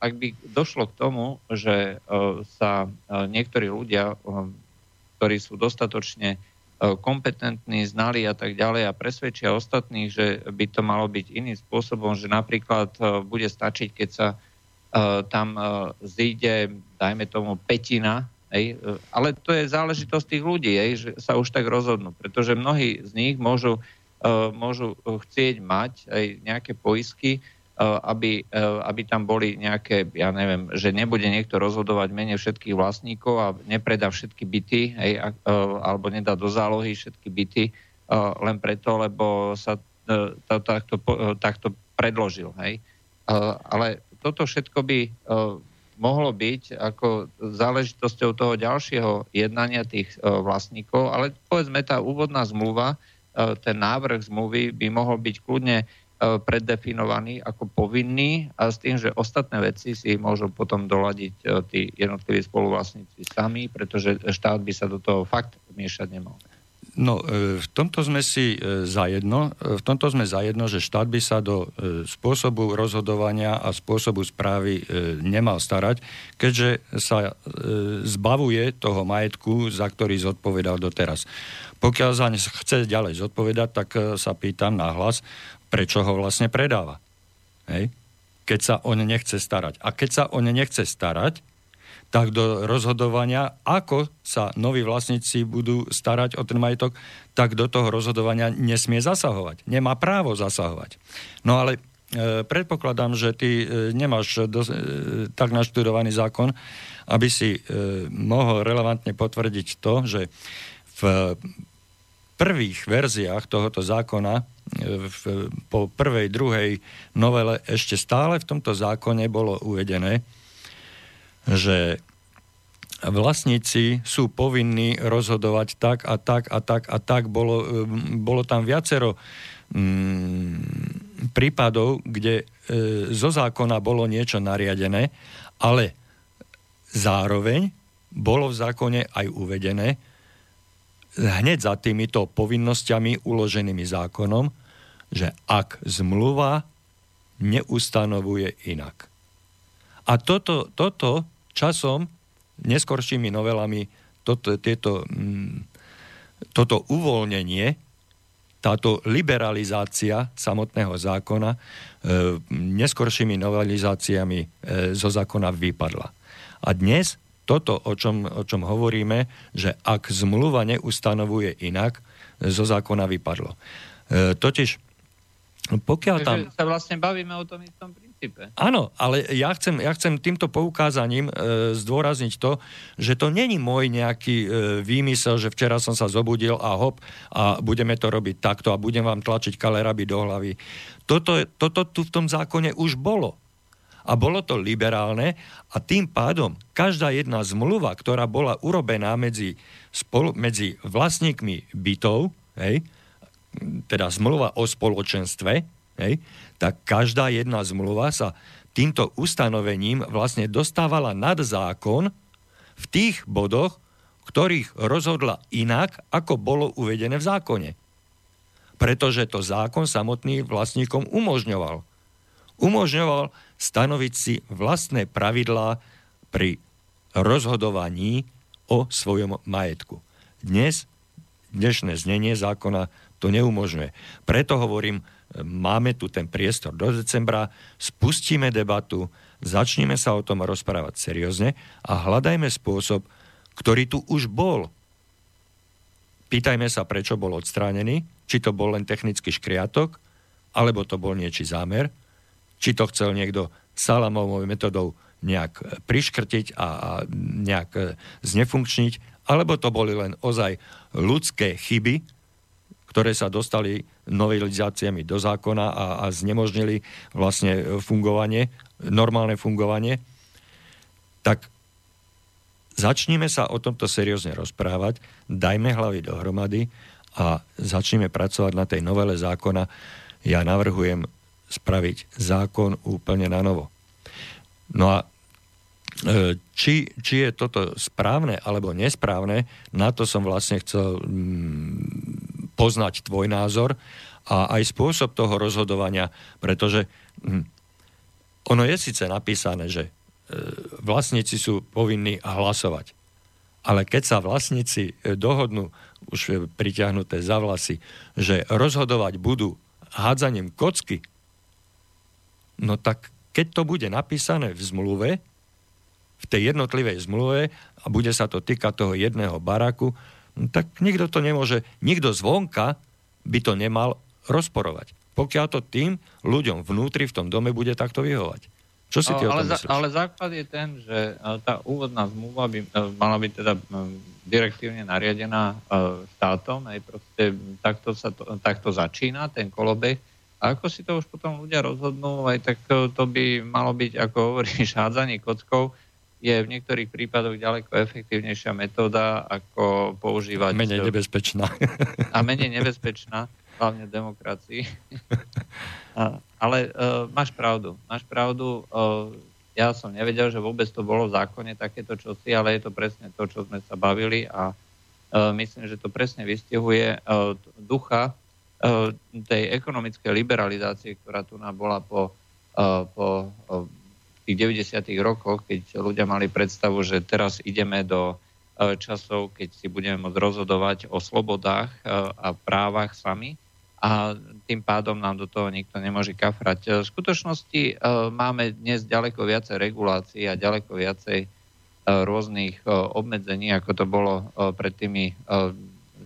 ak by došlo k tomu, že sa niektorí ľudia, ktorí sú dostatočne kompetentní, znali a tak ďalej a presvedčia ostatných, že by to malo byť iným spôsobom, že napríklad bude stačiť, keď sa tam zíde, dajme tomu, petina. Ale to je záležitosť tých ľudí, že sa už tak rozhodnú, pretože mnohí z nich môžu, môžu chcieť mať aj nejaké poisky, aby, uh, aby tam boli nejaké, ja neviem, že nebude niekto rozhodovať mene všetkých vlastníkov a nepredá všetky byty, hej, uh, alebo nedá do zálohy všetky byty len preto, lebo sa to, takto, takto predložil. Hej. Ale toto všetko by mohlo byť ako záležitosťou toho ďalšieho jednania tých e, vlastníkov, ale povedzme tá úvodná zmluva, e, ten návrh zmluvy by mohol byť kľudne e, preddefinovaný ako povinný a s tým, že ostatné veci si môžu potom doladiť tí jednotliví spoluvlastníci sami, pretože štát by sa do toho fakt miešať nemal. No, e, v tomto sme si e, zajedno, e, v tomto sme zajedno, že štát by sa do spôsobu rozhodovania a spôsobu správy nemal starať, keďže sa zbavuje toho majetku, za ktorý zodpovedal doteraz. Pokiaľ sa chce ďalej zodpovedať, tak sa pýtam nahlas, prečo ho vlastne predáva. Hej? Keď sa on nechce starať. A keď sa on nechce starať, tak do rozhodovania, ako sa noví vlastníci budú starať o ten majetok, tak do toho rozhodovania nesmie zasahovať. Nemá právo zasahovať. No ale e, predpokladám, že ty e, nemáš do, e, tak naštudovaný zákon, aby si e, mohol relevantne potvrdiť to, že v prvých verziách tohoto zákona, v, po prvej, druhej novele, ešte stále v tomto zákone bolo uvedené, že vlastníci sú povinní rozhodovať tak a tak a tak a tak. Bolo, bolo tam viacero mm, prípadov, kde e, zo zákona bolo niečo nariadené, ale zároveň bolo v zákone aj uvedené, hneď za týmito povinnosťami uloženými zákonom, že ak zmluva neustanovuje inak. A toto, toto časom, neskoršími novelami, toto, tieto, mm, toto uvoľnenie, táto liberalizácia samotného zákona e, neskoršími novelizáciami e, zo zákona vypadla. A dnes toto, o čom, o čom hovoríme, že ak zmluva neustanovuje inak, zo zákona vypadlo. E, totiž, pokiaľ tam... Takže sa vlastne bavíme o tom istom princípe. Áno, ale ja chcem, ja chcem týmto poukázaním e, zdôrazniť to, že to není môj nejaký e, výmysel, že včera som sa zobudil a hop a budeme to robiť takto a budem vám tlačiť kaleraby do hlavy. Toto, toto tu v tom zákone už bolo. A bolo to liberálne a tým pádom každá jedna zmluva, ktorá bola urobená medzi, spolu, medzi vlastníkmi bytov, hej, teda zmluva o spoločenstve, hej, tak každá jedna zmluva sa týmto ustanovením vlastne dostávala nad zákon v tých bodoch, ktorých rozhodla inak, ako bolo uvedené v zákone. Pretože to zákon samotný vlastníkom umožňoval. Umožňoval stanoviť si vlastné pravidlá pri rozhodovaní o svojom majetku. Dnes dnešné znenie zákona to neumožňuje. Preto hovorím, máme tu ten priestor do decembra, spustíme debatu, začneme sa o tom rozprávať seriózne a hľadajme spôsob, ktorý tu už bol. Pýtajme sa, prečo bol odstránený, či to bol len technický škriatok, alebo to bol niečí zámer, či to chcel niekto salamovou metodou nejak priškrtiť a, a nejak znefunkčniť, alebo to boli len ozaj ľudské chyby, ktoré sa dostali novelizáciami do zákona a, a znemožnili vlastne fungovanie, normálne fungovanie, tak začníme sa o tomto seriózne rozprávať, dajme hlavy dohromady a začneme pracovať na tej novele zákona. Ja navrhujem spraviť zákon úplne na novo. No a e, či, či je toto správne alebo nesprávne, na to som vlastne chcel mm, poznať tvoj názor a aj spôsob toho rozhodovania, pretože hm, ono je síce napísané, že e, vlastníci sú povinní hlasovať. Ale keď sa vlastníci e, dohodnú, už priťahnuté za vlasy, že rozhodovať budú hádzaním kocky, no tak keď to bude napísané v zmluve, v tej jednotlivej zmluve a bude sa to týkať toho jedného baraku, no tak nikto to nemôže, nikto zvonka by to nemal rozporovať. Pokiaľ to tým ľuďom vnútri v tom dome bude takto vyhovať. Čo si ty ale, o tom myslíš? ale základ je ten, že e, tá úvodná zmluva by e, mala byť teda e, direktívne nariadená štátom, aj proste takto, sa to, takto začína ten kolobeh. A ako si to už potom ľudia rozhodnú, aj tak to by malo byť, ako hovoríš, hádzanie kockou, je v niektorých prípadoch ďaleko efektívnejšia metóda, ako používať... Menej nebezpečná. A menej nebezpečná, hlavne v demokracii. a, ale uh, máš pravdu. Máš pravdu. Uh, ja som nevedel, že vôbec to bolo v zákone takéto čosi, ale je to presne to, čo sme sa bavili a uh, myslím, že to presne vystihuje uh, ducha tej ekonomickej liberalizácie, ktorá tu nám bola po, uh, po uh, tých 90. rokoch, keď ľudia mali predstavu, že teraz ideme do časov, keď si budeme môcť rozhodovať o slobodách a právach sami a tým pádom nám do toho nikto nemôže kafrať. V skutočnosti máme dnes ďaleko viacej regulácií a ďaleko viacej rôznych obmedzení, ako to bolo pred tými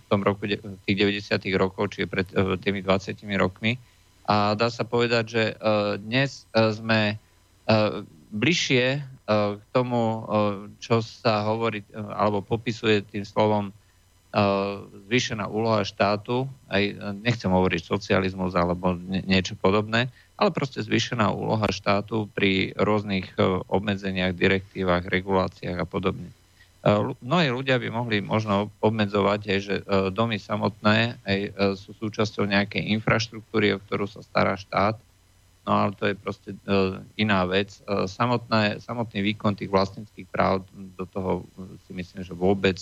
tom roku, tých 90. rokov, čiže pred tými 20 rokmi. A dá sa povedať, že dnes sme E, bližšie e, k tomu, e, čo sa hovorí alebo popisuje tým slovom zvýšená úloha štátu, aj nechcem hovoriť socializmus alebo niečo podobné, ale proste zvýšená úloha štátu pri rôznych obmedzeniach, direktívach, reguláciách a podobne. Mnohí ľudia by mohli možno obmedzovať aj, že domy samotné aj sú súčasťou nejakej infraštruktúry, o ktorú sa stará štát no ale to je proste iná vec. Samotné, samotný výkon tých vlastníckých práv do toho uh, si myslím, že vôbec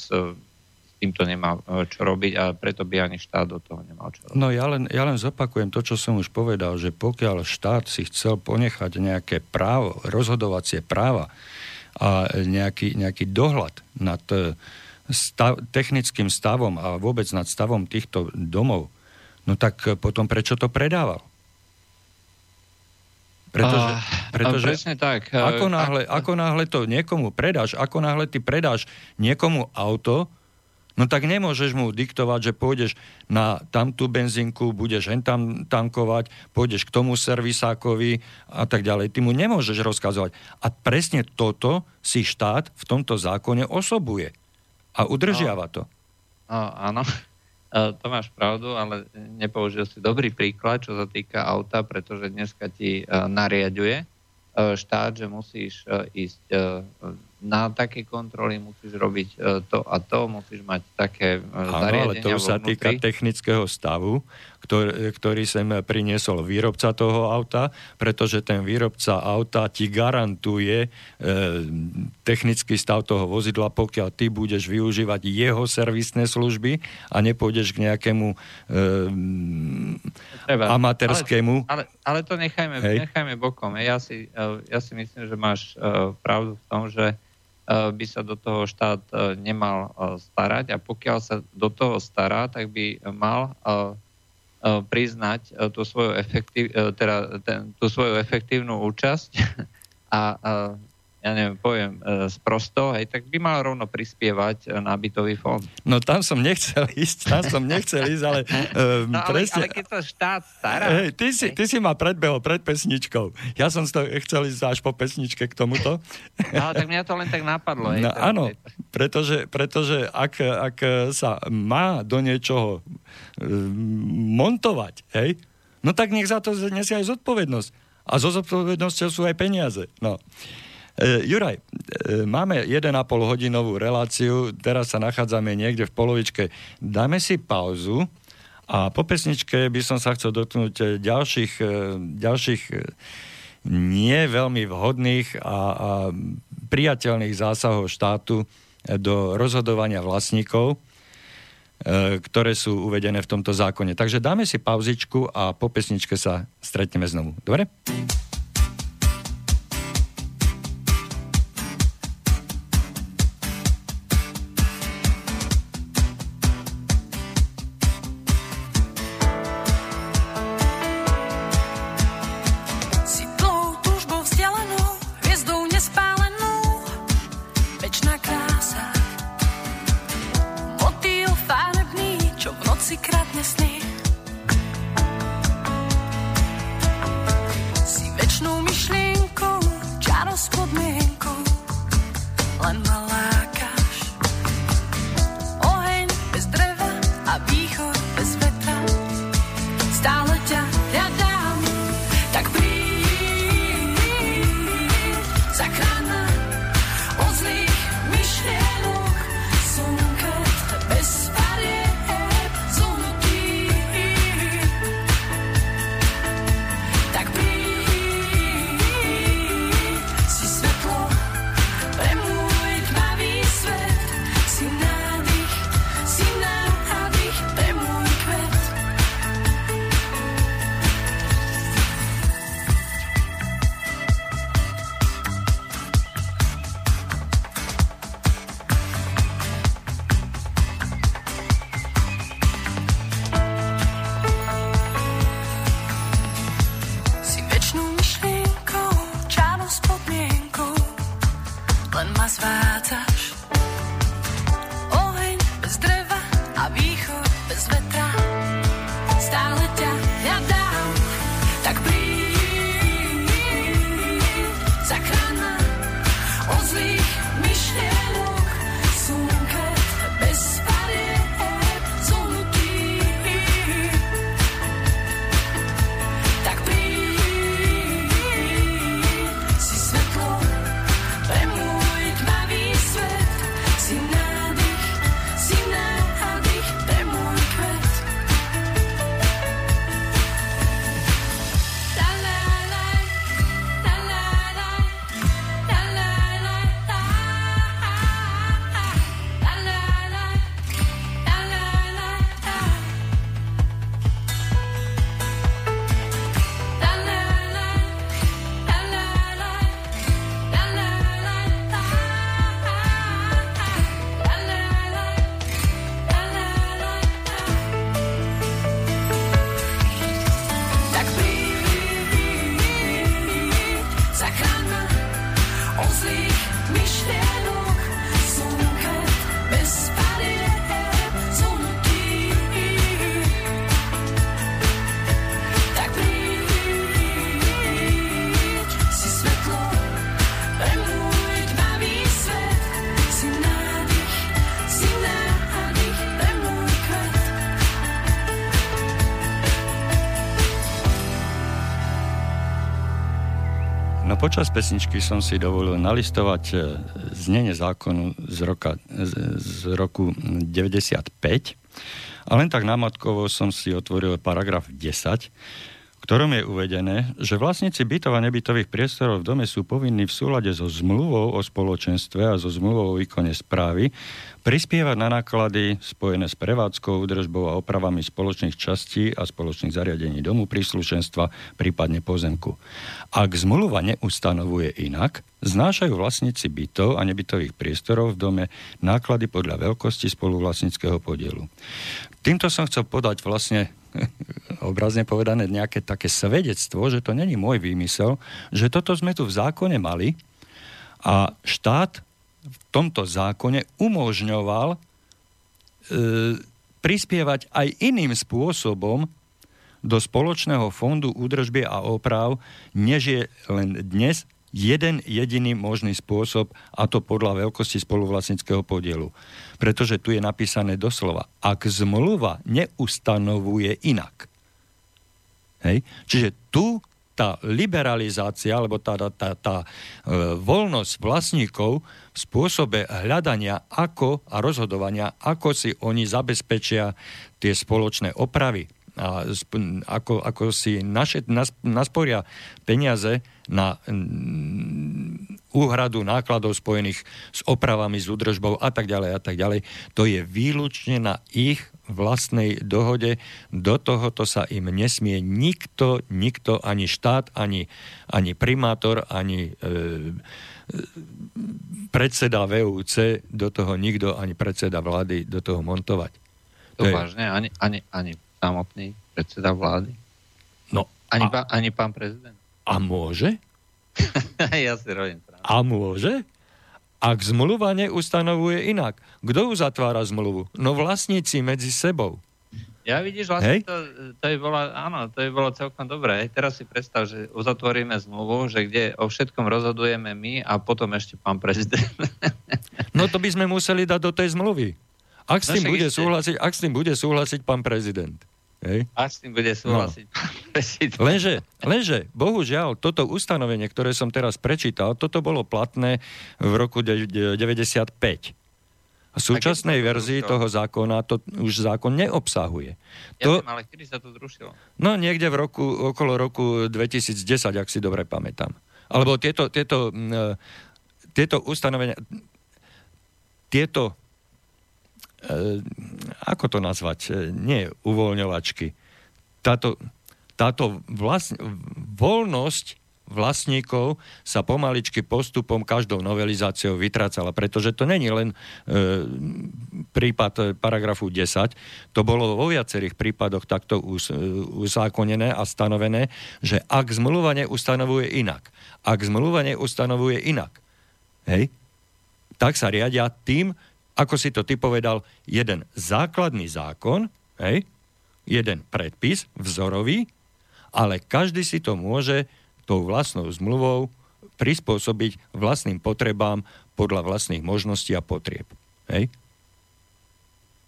týmto nemá čo robiť a preto by ani štát do toho nemal čo robiť. No ja len, ja len zopakujem to, čo som už povedal, že pokiaľ štát si chcel ponechať nejaké právo, rozhodovacie práva a nejaký, nejaký dohľad nad stav, technickým stavom a vôbec nad stavom týchto domov, no tak potom prečo to predával? Pretože, pretože presne tak. Ako náhle, ako náhle to niekomu predáš, ako náhle ty predáš niekomu auto, no tak nemôžeš mu diktovať, že pôjdeš na tamtú benzínku, budeš hen tam tankovať, pôjdeš k tomu servisákovi a tak ďalej. Ty mu nemôžeš rozkazovať. A presne toto si štát v tomto zákone osobuje. A udržiava to. áno. E, to máš pravdu, ale nepoužil si dobrý príklad, čo sa týka auta, pretože dneska ti e, nariaduje e, štát, že musíš ísť na také kontroly, musíš robiť to a to, musíš mať také zariadenia ale to sa týka technického stavu, ktorý, ktorý sem priniesol výrobca toho auta, pretože ten výrobca auta ti garantuje e, technický stav toho vozidla, pokiaľ ty budeš využívať jeho servisné služby a nepôjdeš k nejakému e, amatérskému. Ale, ale, ale to nechajme, nechajme bokom. Ja si, e, ja si myslím, že máš e, pravdu v tom, že e, by sa do toho štát nemal starať. A pokiaľ sa do toho stará, tak by mal E, priznať e, tú svoju, efektív, e, teda ten, tú svoju efektívnu účasť a ja neviem, poviem, sprosto, hej, tak by mal rovno prispievať na bytový fond. No tam som nechcel ísť, tam som nechcel ísť, ale... Um, no, ale, presne, ale keď to štát stará... Hej, ty, si, ty si ma predbehol pred pesničkou. Ja som to chcel ísť až po pesničke k tomuto. No, tak mňa to len tak napadlo. Hej, no, áno, pretože, pretože ak, ak sa má do niečoho montovať, hej, no tak nech za to nesie aj zodpovednosť. A zo zodpovednosťou sú aj peniaze. No. E, Juraj, e, máme 1,5 hodinovú reláciu, teraz sa nachádzame niekde v polovičke. Dáme si pauzu a po pesničke by som sa chcel dotknúť e, ďalších, ďalších nie veľmi vhodných a, a priateľných zásahov štátu do rozhodovania vlastníkov ktoré sú uvedené v tomto zákone. Takže dáme si pauzičku a po pesničke sa stretneme znovu. Dobre? Počas pesničky som si dovolil nalistovať e, znenie zákonu z, roka, z roku 95 a len tak námatkovo som si otvoril paragraf 10, v ktorom je uvedené, že vlastníci bytov a nebytových priestorov v dome sú povinní v súlade so zmluvou o spoločenstve a so zmluvou o výkone správy prispievať na náklady spojené s prevádzkou, údržbou a opravami spoločných častí a spoločných zariadení domu, príslušenstva, prípadne pozemku. Ak zmluva neustanovuje inak, znášajú vlastníci bytov a nebytových priestorov v dome náklady podľa veľkosti spoluvlastníckého podielu. Týmto som chcel podať vlastne obrazne povedané nejaké také svedectvo, že to není môj výmysel, že toto sme tu v zákone mali a štát v tomto zákone umožňoval e, prispievať aj iným spôsobom do spoločného fondu údržby a oprav, než je len dnes jeden jediný možný spôsob, a to podľa veľkosti spoluvlastnického podielu. Pretože tu je napísané doslova, ak zmluva neustanovuje inak. Hej? Čiže tu tá liberalizácia, alebo tá, tá, tá, tá e, voľnosť vlastníkov v spôsobe hľadania ako a rozhodovania, ako si oni zabezpečia tie spoločné opravy. A ako, ako si naše, nas, nasporia peniaze na úhradu nákladov spojených s opravami, s údržbou a tak ďalej a tak ďalej. To je výlučne na ich vlastnej dohode. Do tohoto sa im nesmie nikto, nikto, ani štát, ani, ani primátor, ani e, predseda VUC do toho nikto, ani predseda vlády do toho montovať. To, to vážne? Ani, ani, ani samotný predseda vlády? No. Ani, a, pán, ani pán prezident? A môže? ja si robím A môže? Ak zmluva neustanovuje inak. Kto uzatvára zmluvu? No vlastníci medzi sebou. Ja vidíš, vlastne to, to je bolo, áno, to je bolo celkom dobré. Teraz si predstav, že uzatvoríme zmluvu, že kde o všetkom rozhodujeme my a potom ešte pán prezident. No to by sme museli dať do tej zmluvy. Ak s, no tým, no, bude súhlasiť, ak s tým bude súhlasiť pán prezident. Hej. A s tým bude súhlasiť. No. Lenže, lenže, bohužiaľ, toto ustanovenie, ktoré som teraz prečítal, toto bolo platné v roku 95. A súčasnej verzii toho zákona to už zákon neobsahuje. Ja to, viem, ale kedy sa to zrušilo? No niekde v roku, okolo roku 2010, ak si dobre pamätám. Alebo tieto, tieto, e, tieto ustanovenia, tieto ako to nazvať, e, nie uvoľňovačky. Táto, táto vlast, voľnosť vlastníkov sa pomaličky postupom každou novelizáciou vytrácala, pretože to není len e, prípad paragrafu 10, to bolo vo viacerých prípadoch takto us, e, uzákonené a stanovené, že ak zmluva neustanovuje inak, ak zmluva neustanovuje inak, hej, tak sa riadia tým, ako si to ty povedal, jeden základný zákon, hej, jeden predpis, vzorový, ale každý si to môže tou vlastnou zmluvou prispôsobiť vlastným potrebám podľa vlastných možností a potrieb. Hej?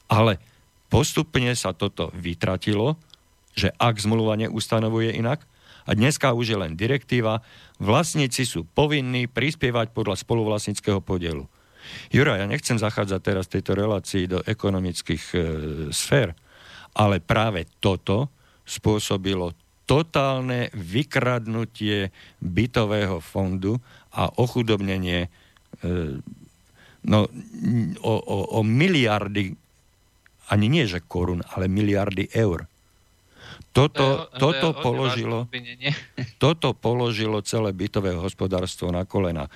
Ale postupne sa toto vytratilo, že ak zmluva neustanovuje inak, a dneska už je len direktíva, vlastníci sú povinní prispievať podľa spoluvlastnického podielu. Jura, ja nechcem zachádzať teraz v tejto relácii do ekonomických e, sfér, ale práve toto spôsobilo totálne vykradnutie bytového fondu a ochudobnenie e, no, o, o, o miliardy, ani nie že korun, ale miliardy eur. Toto, toto, to položilo, toto položilo celé bytové hospodárstvo na kolena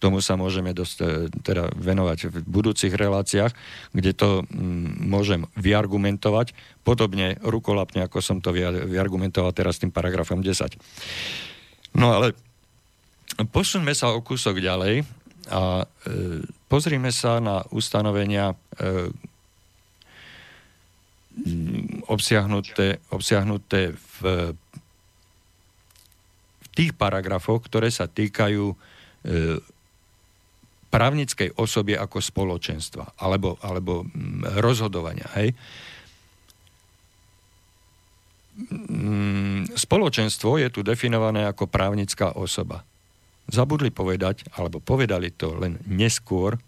tomu sa môžeme dosť, e, teda venovať v budúcich reláciách, kde to m, môžem vyargumentovať, podobne rukolapne, ako som to vyargumentoval teraz tým paragrafom 10. No ale posuňme sa o kúsok ďalej a e, pozrime sa na ustanovenia e, obsiahnuté, obsiahnuté v, v tých paragrafoch, ktoré sa týkajú e, právnickej osobe ako spoločenstva alebo, alebo mm, rozhodovania. Hej? Mm, spoločenstvo je tu definované ako právnická osoba. Zabudli povedať, alebo povedali to len neskôr,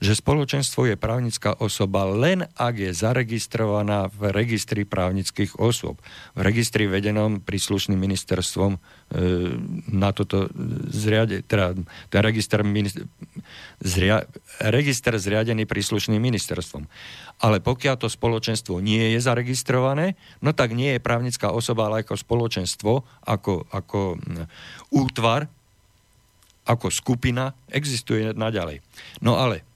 že spoločenstvo je právnická osoba len ak je zaregistrovaná v registri právnických osôb. V registri vedenom príslušným ministerstvom e, na toto zriade, teda ten register, zria, register zriadený príslušným ministerstvom. Ale pokiaľ to spoločenstvo nie je zaregistrované, no tak nie je právnická osoba, ale ako spoločenstvo, ako, ako útvar, ako skupina existuje naďalej. No ale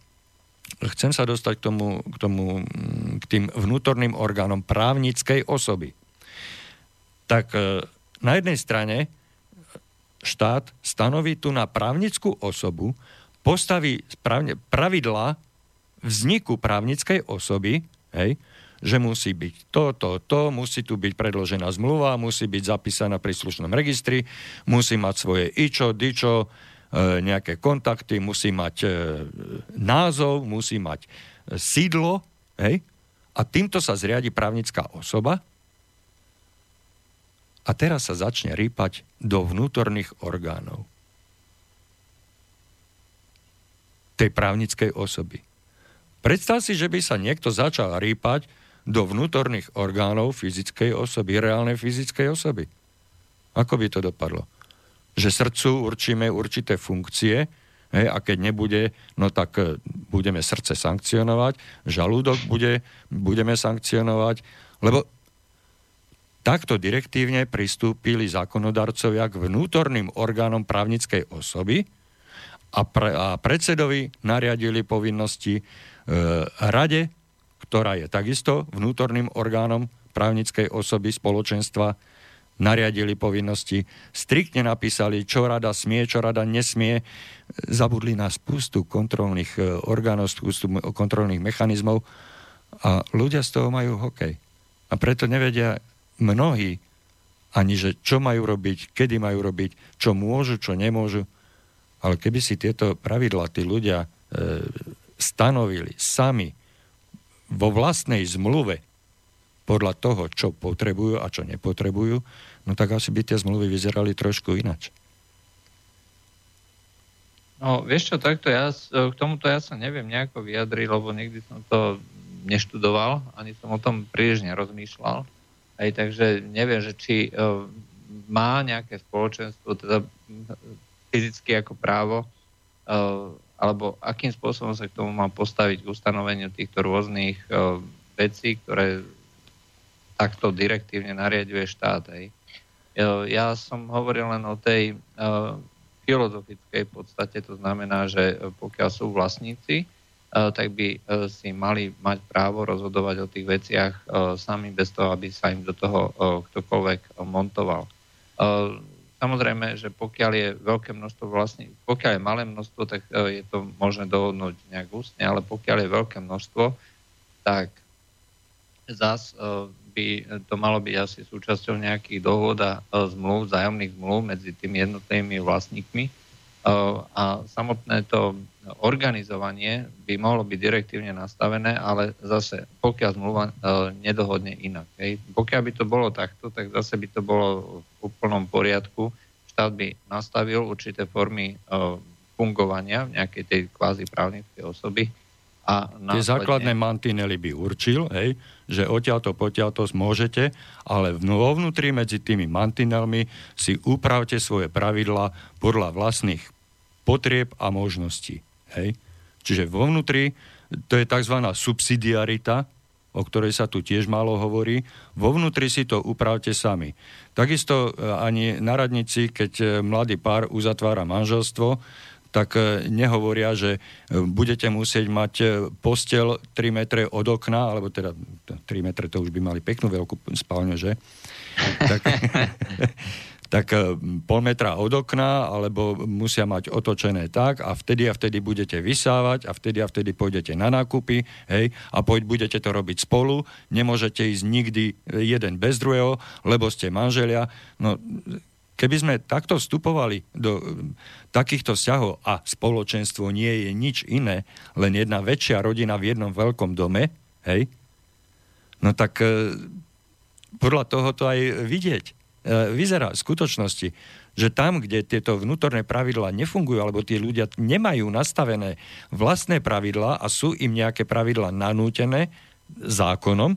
chcem sa dostať k tomu, k, tomu, mm, k tým vnútorným orgánom právnickej osoby. Tak e, na jednej strane štát stanoví tu na právnickú osobu, postaví pravidla vzniku právnickej osoby, hej, že musí byť to, to, to, musí tu byť predložená zmluva, musí byť zapísaná v príslušnom registri, musí mať svoje ičo, dičo, nejaké kontakty, musí mať e, názov, musí mať e, sídlo, hej? A týmto sa zriadi právnická osoba a teraz sa začne rýpať do vnútorných orgánov tej právnickej osoby. Predstav si, že by sa niekto začal rýpať do vnútorných orgánov fyzickej osoby, reálnej fyzickej osoby. Ako by to dopadlo? Že srdcu určíme určité funkcie, hej, a keď nebude, no tak e, budeme srdce sankcionovať, žalúdok bude, budeme sankcionovať, lebo takto direktívne pristúpili zákonodarcovia k vnútorným orgánom právnickej osoby a, pre, a predsedovi nariadili povinnosti e, rade, ktorá je takisto vnútorným orgánom právnickej osoby spoločenstva nariadili povinnosti, striktne napísali, čo rada smie, čo rada nesmie, zabudli na spustu kontrolných e, orgánov, spustu kontrolných mechanizmov a ľudia z toho majú hokej. A preto nevedia mnohí ani, že čo majú robiť, kedy majú robiť, čo môžu, čo nemôžu. Ale keby si tieto pravidla tí ľudia e, stanovili sami vo vlastnej zmluve, podľa toho, čo potrebujú a čo nepotrebujú, no tak asi by tie zmluvy vyzerali trošku inač. No, vieš čo, takto ja, k tomuto ja sa neviem nejako vyjadriť, lebo nikdy som to neštudoval, ani som o tom príliš nerozmýšľal. Aj takže neviem, že či uh, má nejaké spoločenstvo, teda fyzicky ako právo, uh, alebo akým spôsobom sa k tomu má postaviť k ustanoveniu týchto rôznych uh, vecí, ktoré takto direktívne nariaduje štát. Hej. Ja som hovoril len o tej uh, filozofickej podstate, to znamená, že pokiaľ sú vlastníci, tak by si mali mať právo rozhodovať o tých veciach sami bez toho, aby sa im do toho ktokoľvek montoval. Samozrejme, že pokiaľ je veľké množstvo vlastní, pokiaľ je malé množstvo, tak je to možné dohodnúť nejak ústne, ale pokiaľ je veľké množstvo, tak zás by to malo byť asi súčasťou nejakých dohod a zmluv, vzájomných zmluv medzi tými jednotlivými vlastníkmi. A samotné to organizovanie by mohlo byť direktívne nastavené, ale zase pokiaľ zmluva nedohodne inak. Hej. Pokiaľ by to bolo takto, tak zase by to bolo v úplnom poriadku. Štát by nastavil určité formy fungovania v nejakej tej kvázi právnickej osoby, a následne... Tie základné mantinely by určil, hej, že odtiaľto potiaľto môžete, ale vo vnútri medzi tými mantinelmi si upravte svoje pravidla podľa vlastných potrieb a možností. Hej. Čiže vo vnútri, to je tzv. subsidiarita, o ktorej sa tu tiež málo hovorí, vo vnútri si to upravte sami. Takisto e, ani na radnici, keď e, mladý pár uzatvára manželstvo, tak e, nehovoria, že e, budete musieť mať e, postel 3 metre od okna, alebo teda 3 metre to už by mali peknú veľkú spálňu, že? tak, tak pol metra od okna, alebo musia mať otočené tak a vtedy a vtedy budete vysávať a vtedy a vtedy pôjdete na nákupy, hej, a poď budete to robiť spolu, nemôžete ísť nikdy jeden bez druhého, lebo ste manželia. No, Keby sme takto vstupovali do mm, takýchto vzťahov a spoločenstvo nie je nič iné, len jedna väčšia rodina v jednom veľkom dome, hej, no tak e, podľa toho to aj vidieť. E, vyzerá v skutočnosti, že tam, kde tieto vnútorné pravidlá nefungujú, alebo tí ľudia nemajú nastavené vlastné pravidlá a sú im nejaké pravidlá nanútené zákonom,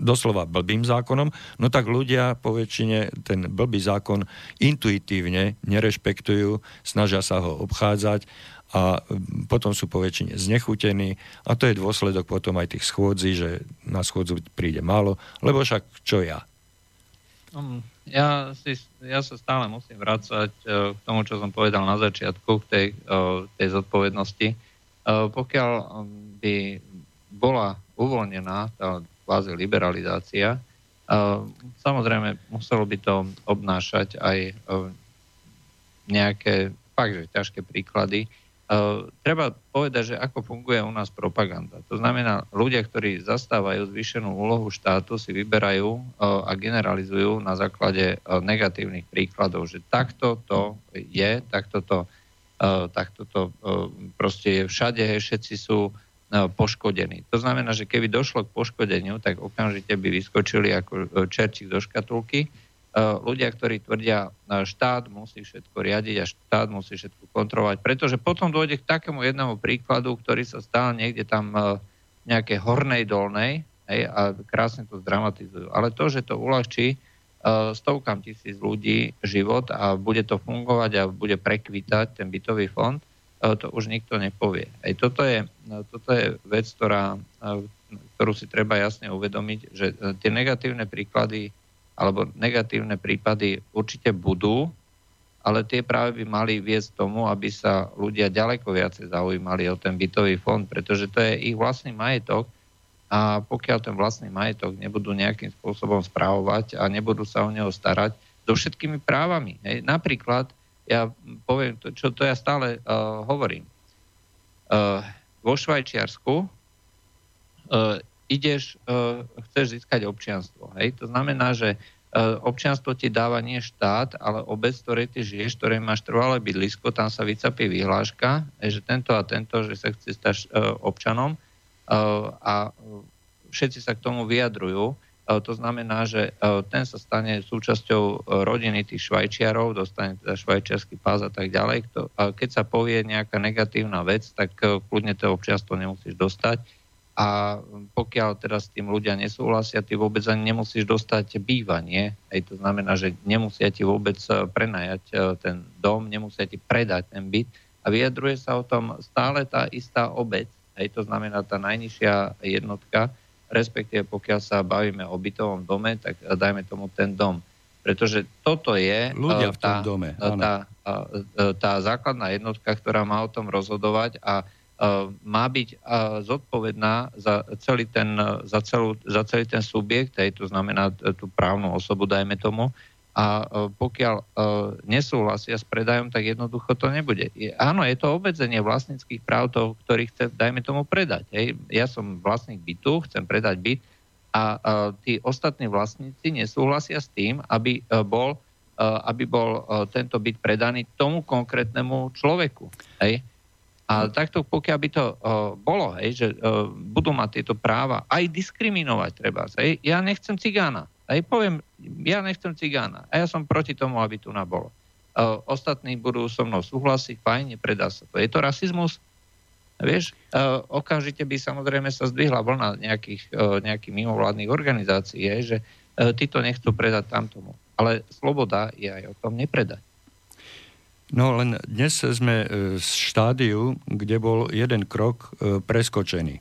doslova blbým zákonom, no tak ľudia po väčšine ten blbý zákon intuitívne nerešpektujú, snažia sa ho obchádzať a potom sú po väčšine znechutení a to je dôsledok potom aj tých schôdzí, že na schôdzu príde málo, lebo však čo ja? Um, ja, si, ja sa stále musím vrácať uh, k tomu, čo som povedal na začiatku, k tej, uh, tej zodpovednosti. Uh, pokiaľ by bola uvoľnená tá kvázi liberalizácia. Samozrejme, muselo by to obnášať aj e, nejaké fakt, že ťažké príklady. E, treba povedať, že ako funguje u nás propaganda. To znamená, ľudia, ktorí zastávajú zvýšenú úlohu štátu, si vyberajú e, a generalizujú na základe negatívnych príkladov, že takto to je, takto to, takto to proste je všade, všetci sú poškodený. To znamená, že keby došlo k poškodeniu, tak okamžite by vyskočili ako e, čerčík do škatulky. E, ľudia, ktorí tvrdia, štát musí všetko riadiť a štát musí všetko kontrolovať, pretože potom dôjde k takému jednému príkladu, ktorý sa stal niekde tam nejakej hornej dolnej hej, a krásne to zdramatizujú. Ale to, že to uľahčí stovkám tisíc ľudí život a bude to fungovať a bude prekvitať ten bytový fond, to už nikto nepovie. Aj toto je, toto je vec, ktorá, ktorú si treba jasne uvedomiť, že tie negatívne príklady alebo negatívne prípady určite budú, ale tie práve by mali viesť tomu, aby sa ľudia ďaleko viacej zaujímali o ten bytový fond, pretože to je ich vlastný majetok a pokiaľ ten vlastný majetok nebudú nejakým spôsobom správovať a nebudú sa o neho starať so všetkými právami. Hej. Napríklad, ja poviem, to, čo to ja stále uh, hovorím. Uh, vo Švajčiarsku uh, ideš, uh, chceš získať občianstvo. Hej. To znamená, že E, občianstvo ti dáva nie štát, ale obec, ktorej ty žiješ, ktorej máš trvalé bydlisko, tam sa vycapí vyhláška, že tento a tento, že sa chce stať e, občanom e, a všetci sa k tomu vyjadrujú. To znamená, že ten sa stane súčasťou rodiny tých švajčiarov, dostane teda švajčiarsky pás a tak ďalej. Keď sa povie nejaká negatívna vec, tak kľudne to občianstvo nemusíš dostať a pokiaľ teraz s tým ľudia nesúhlasia, ty vôbec ani nemusíš dostať bývanie. Hej, to znamená, že nemusia ti vôbec prenajať ten dom, nemusia ti predať ten byt. A vyjadruje sa o tom stále tá istá obec. Hej, to znamená tá najnižšia jednotka, respektíve pokiaľ sa bavíme o bytovom dome, tak dajme tomu ten dom. Pretože toto je ľudia v tom tá, dome, tá, tá, tá základná jednotka, ktorá má o tom rozhodovať a Eh, má byť eh, zodpovedná za celý ten, za celú, za celý ten subjekt, aj to znamená tú právnu osobu, dajme tomu, a eh, pokiaľ nesúhlasia s predajom, tak jednoducho to nebude. Áno, je to obmedzenie vlastníckých práv toho, ktorý chce, dajme tomu, predať. Hej. Ja som vlastník bytu, chcem predať byt a tí ostatní vlastníci nesúhlasia s tým, aby bol, aby bol tento byt predaný tomu konkrétnemu človeku. Hej. A takto, pokiaľ by to uh, bolo, hej, že uh, budú mať tieto práva, aj diskriminovať treba. Hej. Ja nechcem cigána. Hej, poviem, ja nechcem cigána. A ja som proti tomu, aby tu nabolo. Uh, ostatní budú so mnou súhlasiť, fajne, predá sa to. Je to rasizmus? Vieš, uh, okamžite by samozrejme sa zdvihla vlna nejakých, uh, nejakých mimovládnych organizácií, hej, že uh, títo nechcú predať tamtomu. Ale sloboda je aj o tom nepredať. No len dnes sme e, štádiu, kde bol jeden krok preskočený.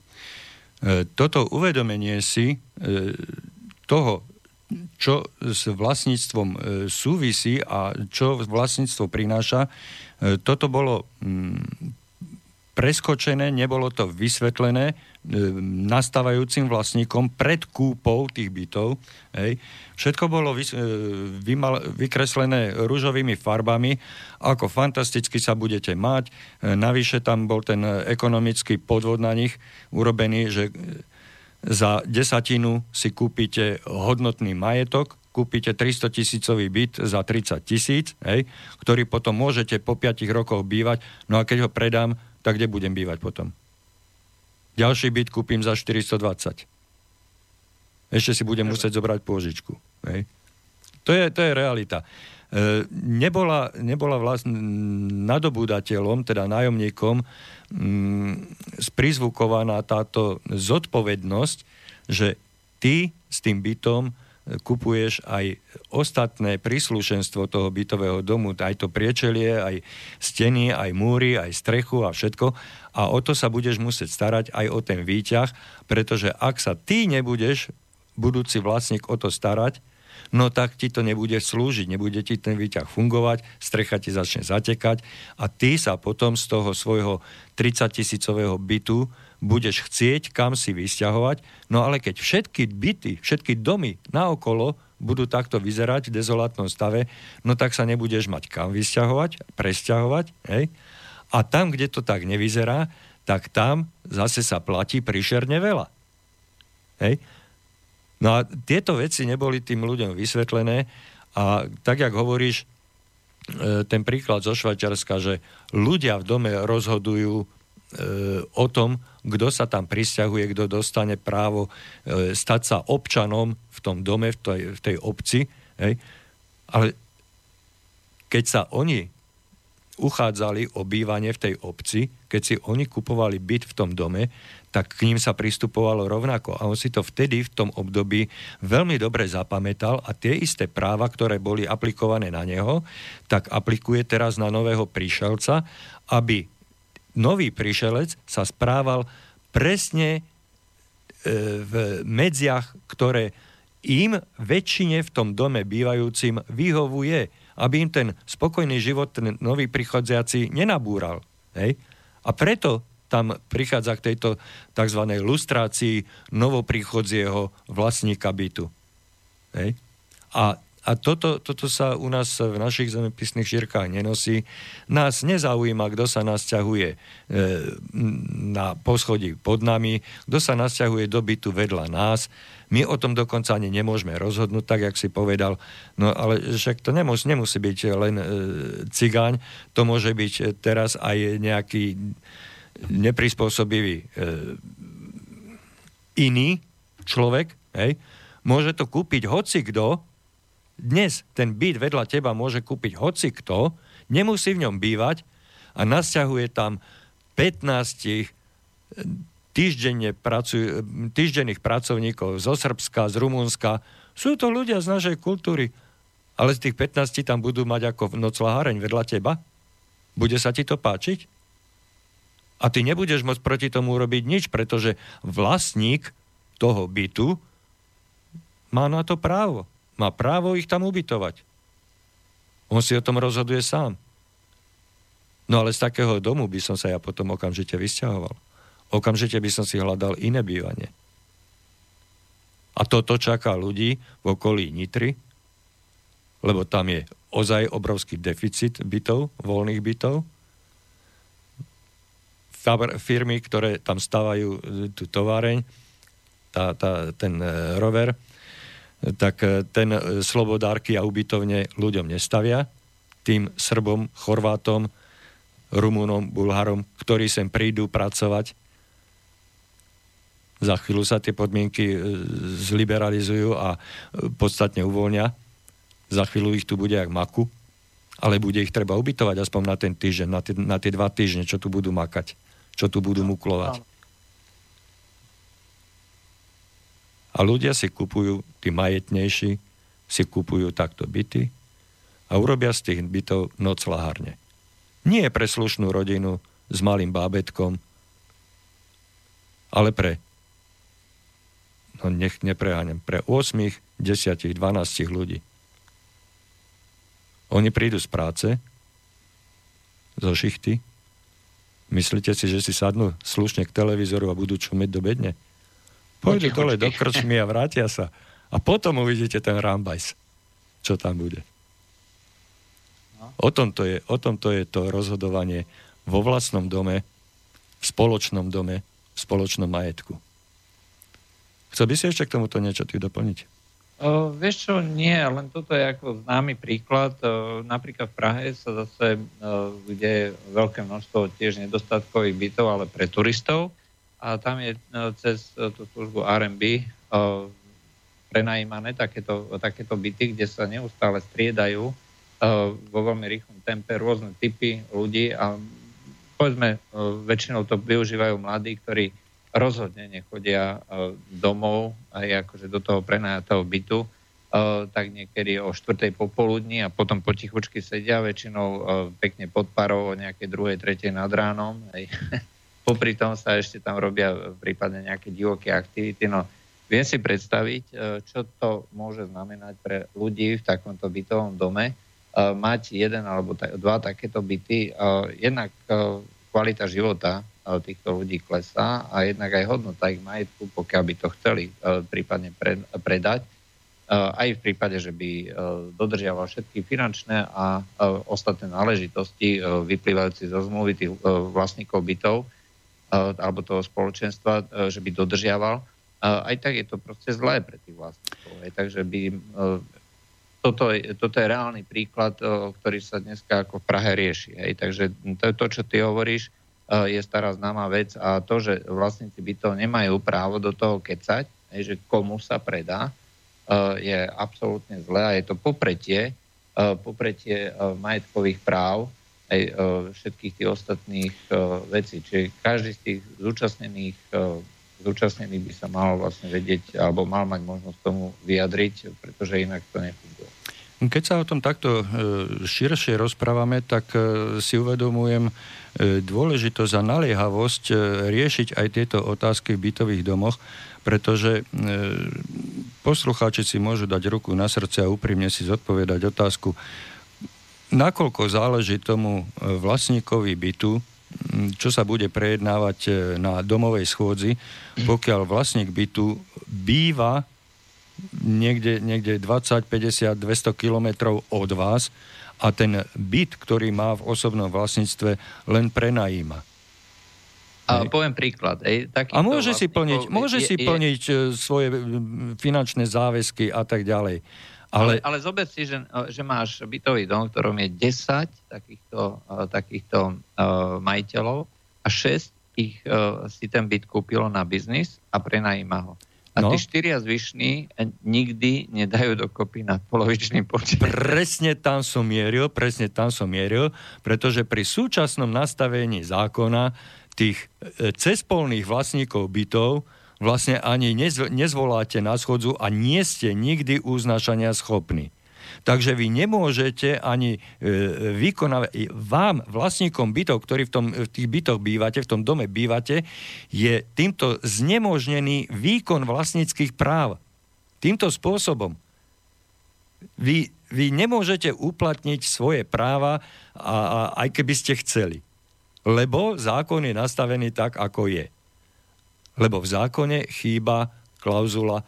Toto uvedomenie si toho, čo s vlastníctvom súvisí a čo vlastníctvo prináša, toto bolo mm, preskočené, nebolo to vysvetlené nastávajúcim vlastníkom pred kúpou tých bytov. Hej. Všetko bolo vys- vymal- vykreslené rúžovými farbami, ako fantasticky sa budete mať. Navyše tam bol ten ekonomický podvod na nich urobený, že za desatinu si kúpite hodnotný majetok, kúpite 300 tisícový byt za 30 tisíc, ktorý potom môžete po 5 rokoch bývať, no a keď ho predám, tak kde budem bývať potom? Ďalší byt kúpim za 420. Ešte si budem musieť zobrať pôžičku. Hej. To, je, to je realita. E, nebola, nebola vlastne nadobúdateľom, teda nájomníkom, mm, sprizvukovaná táto zodpovednosť, že ty s tým bytom kupuješ aj ostatné príslušenstvo toho bytového domu, aj to priečelie, aj steny, aj múry, aj strechu a všetko. A o to sa budeš musieť starať aj o ten výťah, pretože ak sa ty nebudeš, budúci vlastník, o to starať, no tak ti to nebude slúžiť, nebude ti ten výťah fungovať, strecha ti začne zatekať a ty sa potom z toho svojho 30 tisícového bytu budeš chcieť kam si vysťahovať, no ale keď všetky byty, všetky domy naokolo budú takto vyzerať v dezolátnom stave, no tak sa nebudeš mať kam vysťahovať, presťahovať, hej? A tam, kde to tak nevyzerá, tak tam zase sa platí prišerne veľa. Hej? No a tieto veci neboli tým ľuďom vysvetlené a tak, jak hovoríš, e, ten príklad zo Švajčiarska, že ľudia v dome rozhodujú E, o tom, kto sa tam prisťahuje, kto dostane právo e, stať sa občanom v tom dome, v tej, v tej obci. Hej. Ale keď sa oni uchádzali o bývanie v tej obci, keď si oni kupovali byt v tom dome, tak k ním sa pristupovalo rovnako. A on si to vtedy, v tom období, veľmi dobre zapamätal. A tie isté práva, ktoré boli aplikované na neho, tak aplikuje teraz na nového príšelca, aby nový príšelec sa správal presne e, v medziach, ktoré im väčšine v tom dome bývajúcim vyhovuje, aby im ten spokojný život ten nový prichodziaci nenabúral. Hej? A preto tam prichádza k tejto tzv. lustrácii novoprichodzieho vlastníka bytu. Hej? A, a toto, toto sa u nás v našich zemepisných šírkach nenosí. Nás nezaujíma, kto sa nasťahuje e, na poschodí pod nami, kto sa nasťahuje do bytu vedľa nás. My o tom dokonca ani nemôžeme rozhodnúť, tak, jak si povedal. No ale však to nemusí, nemusí byť len e, cigáň, to môže byť teraz aj nejaký neprispôsobivý e, iný človek, hej, môže to kúpiť hoci kto, dnes ten byt vedľa teba môže kúpiť hoci kto, nemusí v ňom bývať a nasťahuje tam 15 e, týždenne pracuj, týždenných pracovníkov zo Srbska, z Rumunska. Sú to ľudia z našej kultúry, ale z tých 15 tam budú mať ako noclaháreň vedľa teba? Bude sa ti to páčiť? A ty nebudeš môcť proti tomu urobiť nič, pretože vlastník toho bytu má na to právo. Má právo ich tam ubytovať. On si o tom rozhoduje sám. No ale z takého domu by som sa ja potom okamžite vysťahoval. Okamžite by som si hľadal iné bývanie. A toto čaká ľudí v okolí Nitry, lebo tam je ozaj obrovský deficit bytov, voľných bytov, firmy, ktoré tam stávajú e, tú továreň, tá, tá, ten e, rover, tak e, ten slobodárky a ubytovne ľuďom nestavia. Tým Srbom, Chorvátom, Rumunom, Bulharom, ktorí sem prídu pracovať, za chvíľu sa tie podmienky zliberalizujú a podstatne uvoľnia. Za chvíľu ich tu bude jak maku, ale bude ich treba ubytovať aspoň na ten týždeň, na tie, na tie dva týždne, čo tu budú makať čo tu budú muklovať. A ľudia si kupujú, tí majetnejší, si kupujú takto byty a urobia z tých bytov noclahárne. Nie pre slušnú rodinu s malým bábetkom, ale pre, no nech nepreháňam, pre 8, 10, 12 ľudí. Oni prídu z práce, zo šichty, Myslíte si, že si sadnú slušne k televízoru a budú čumeť do bedne? Pôjdu dole do krčmy a vrátia sa. A potom uvidíte ten rambajs, čo tam bude. No. O tom to je, o tom to, je to rozhodovanie vo vlastnom dome, v spoločnom dome, v spoločnom majetku. Chcel by si ešte k tomuto niečo ty doplniť? Uh, vieš čo, nie, len toto je ako známy príklad. Uh, napríklad v Prahe sa zase, uh, kde je veľké množstvo tiež nedostatkových bytov, ale pre turistov. A tam je uh, cez uh, tú službu R&B uh, prenajímané takéto, takéto byty, kde sa neustále striedajú uh, vo veľmi rýchlom tempe rôzne typy ľudí a povedzme, väčšinou to využívajú mladí, ktorí rozhodne nechodia e, domov aj akože do toho prenajatého bytu, e, tak niekedy o štvrtej popoludní a potom potichučky sedia väčšinou e, pekne pod parou o nejakej druhej, tretej nad ránom. Hej. Popri tom sa ešte tam robia prípadne nejaké divoké aktivity. No, viem si predstaviť, čo to môže znamenať pre ľudí v takomto bytovom dome, mať jeden alebo dva takéto byty. Jednak kvalita života týchto ľudí klesá a jednak aj hodnota ich majetku, pokiaľ by to chceli e, prípadne predať, e, aj v prípade, že by e, dodržiaval všetky finančné a ostatné náležitosti vyplývajúce zo zmluvy tých vlastníkov bytov alebo toho spoločenstva, že by dodržiaval, aj tak je to proste zlé pre tých vlastníkov. Takže by toto, je, toto je reálny príklad, ktorý sa dneska ako v Prahe rieši. Hej. Takže to, to, čo ty hovoríš, je stará známa vec a to, že vlastníci bytov nemajú právo do toho kecať, že komu sa predá, je absolútne zlé a je to popretie, popretie majetkových práv aj všetkých tých ostatných vecí. Čiže každý z tých zúčastnených zúčastnený by sa mal vlastne vedieť, alebo mal mať možnosť tomu vyjadriť, pretože inak to nefunguje. Keď sa o tom takto e, širšie rozprávame, tak e, si uvedomujem e, dôležitosť a naliehavosť riešiť aj tieto otázky v bytových domoch, pretože poslucháči si môžu dať ruku na srdce a úprimne si zodpovedať otázku, nakoľko záleží tomu vlastníkovi bytu, čo sa bude prejednávať e, na domovej schôdzi, pokiaľ vlastník bytu býva niekde, niekde 20, 50, 200 kilometrov od vás a ten byt, ktorý má v osobnom vlastníctve, len prenajíma. A poviem príklad. Ej, a môže si plniť, môže je, si plniť je, svoje finančné záväzky a tak ďalej. Ale, ale, zober si, že, že máš bytový dom, v ktorom je 10 takýchto, takýchto uh, majiteľov a 6 ich uh, si ten byt kúpilo na biznis a prenajíma ho. A no. tí štyria zvyšní nikdy nedajú dokopy na polovičný počet. Presne tam som mieril, presne tam som mieril, pretože pri súčasnom nastavení zákona tých e, cespolných vlastníkov bytov vlastne ani nezvoláte na schodzu a nie ste nikdy uznašania schopní. Takže vy nemôžete ani e, vykonávať, vám, vlastníkom bytov, ktorí v, tom, v tých bytoch bývate, v tom dome bývate, je týmto znemožnený výkon vlastníckých práv. Týmto spôsobom. Vy, vy nemôžete uplatniť svoje práva, a, a, aj keby ste chceli. Lebo zákon je nastavený tak, ako je. Lebo v zákone chýba klauzula,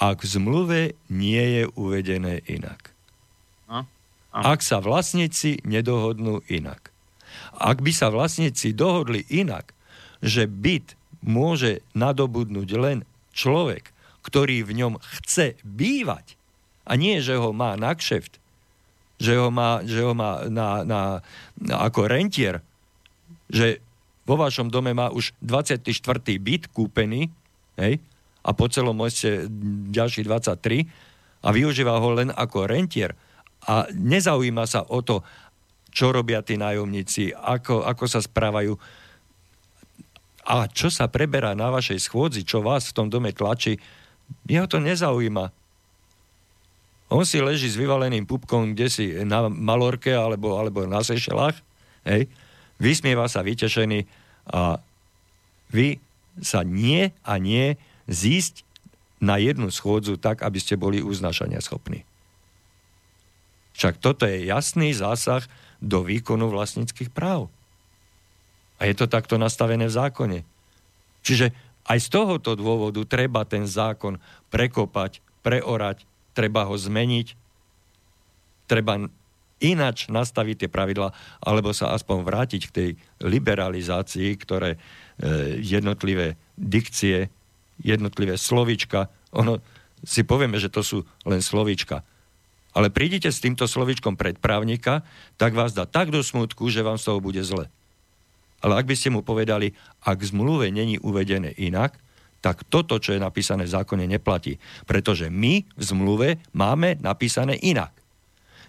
ak v zmluve nie je uvedené inak. A? A. Ak sa vlastníci nedohodnú inak. Ak by sa vlastníci dohodli inak, že byt môže nadobudnúť len človek, ktorý v ňom chce bývať, a nie, že ho má na kšeft, že ho má, že ho má na, na, na, ako rentier, že vo vašom dome má už 24. byt kúpený, hej, a po celom meste ďalší 23 a využíva ho len ako rentier a nezaujíma sa o to, čo robia tí nájomníci, ako, ako sa správajú a čo sa preberá na vašej schôdzi, čo vás v tom dome tlačí, jeho to nezaujíma. On si leží s vyvaleným pupkom kde si na Malorke alebo, alebo na Sešelách, hej, vysmieva sa vytešený a vy sa nie a nie zísť na jednu schôdzu tak, aby ste boli uznašania schopní. Však toto je jasný zásah do výkonu vlastníckých práv. A je to takto nastavené v zákone. Čiže aj z tohoto dôvodu treba ten zákon prekopať, preorať, treba ho zmeniť, treba inač nastaviť tie pravidla, alebo sa aspoň vrátiť k tej liberalizácii, ktoré e, jednotlivé dikcie, jednotlivé slovička, ono si povieme, že to sú len slovička. Ale prídite s týmto slovičkom pred právnika, tak vás dá tak do smutku, že vám z toho bude zle. Ale ak by ste mu povedali, ak v zmluve není uvedené inak, tak toto, čo je napísané v zákone, neplatí. Pretože my v zmluve máme napísané inak.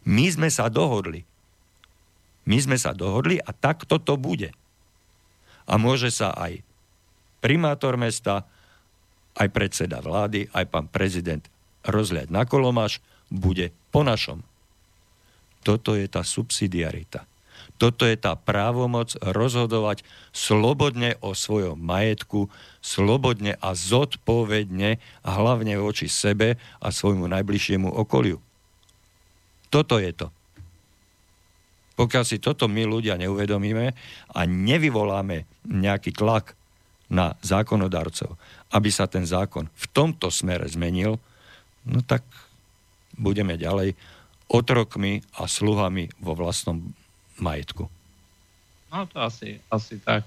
My sme sa dohodli. My sme sa dohodli a takto to bude. A môže sa aj primátor mesta, aj predseda vlády, aj pán prezident rozliať na kolomáš, bude po našom. Toto je tá subsidiarita. Toto je tá právomoc rozhodovať slobodne o svojom majetku, slobodne a zodpovedne a hlavne voči sebe a svojmu najbližšiemu okoliu. Toto je to. Pokiaľ si toto my ľudia neuvedomíme a nevyvoláme nejaký tlak na zákonodarcov, aby sa ten zákon v tomto smere zmenil, no tak budeme ďalej otrokmi a sluhami vo vlastnom majetku. No to asi, asi tak.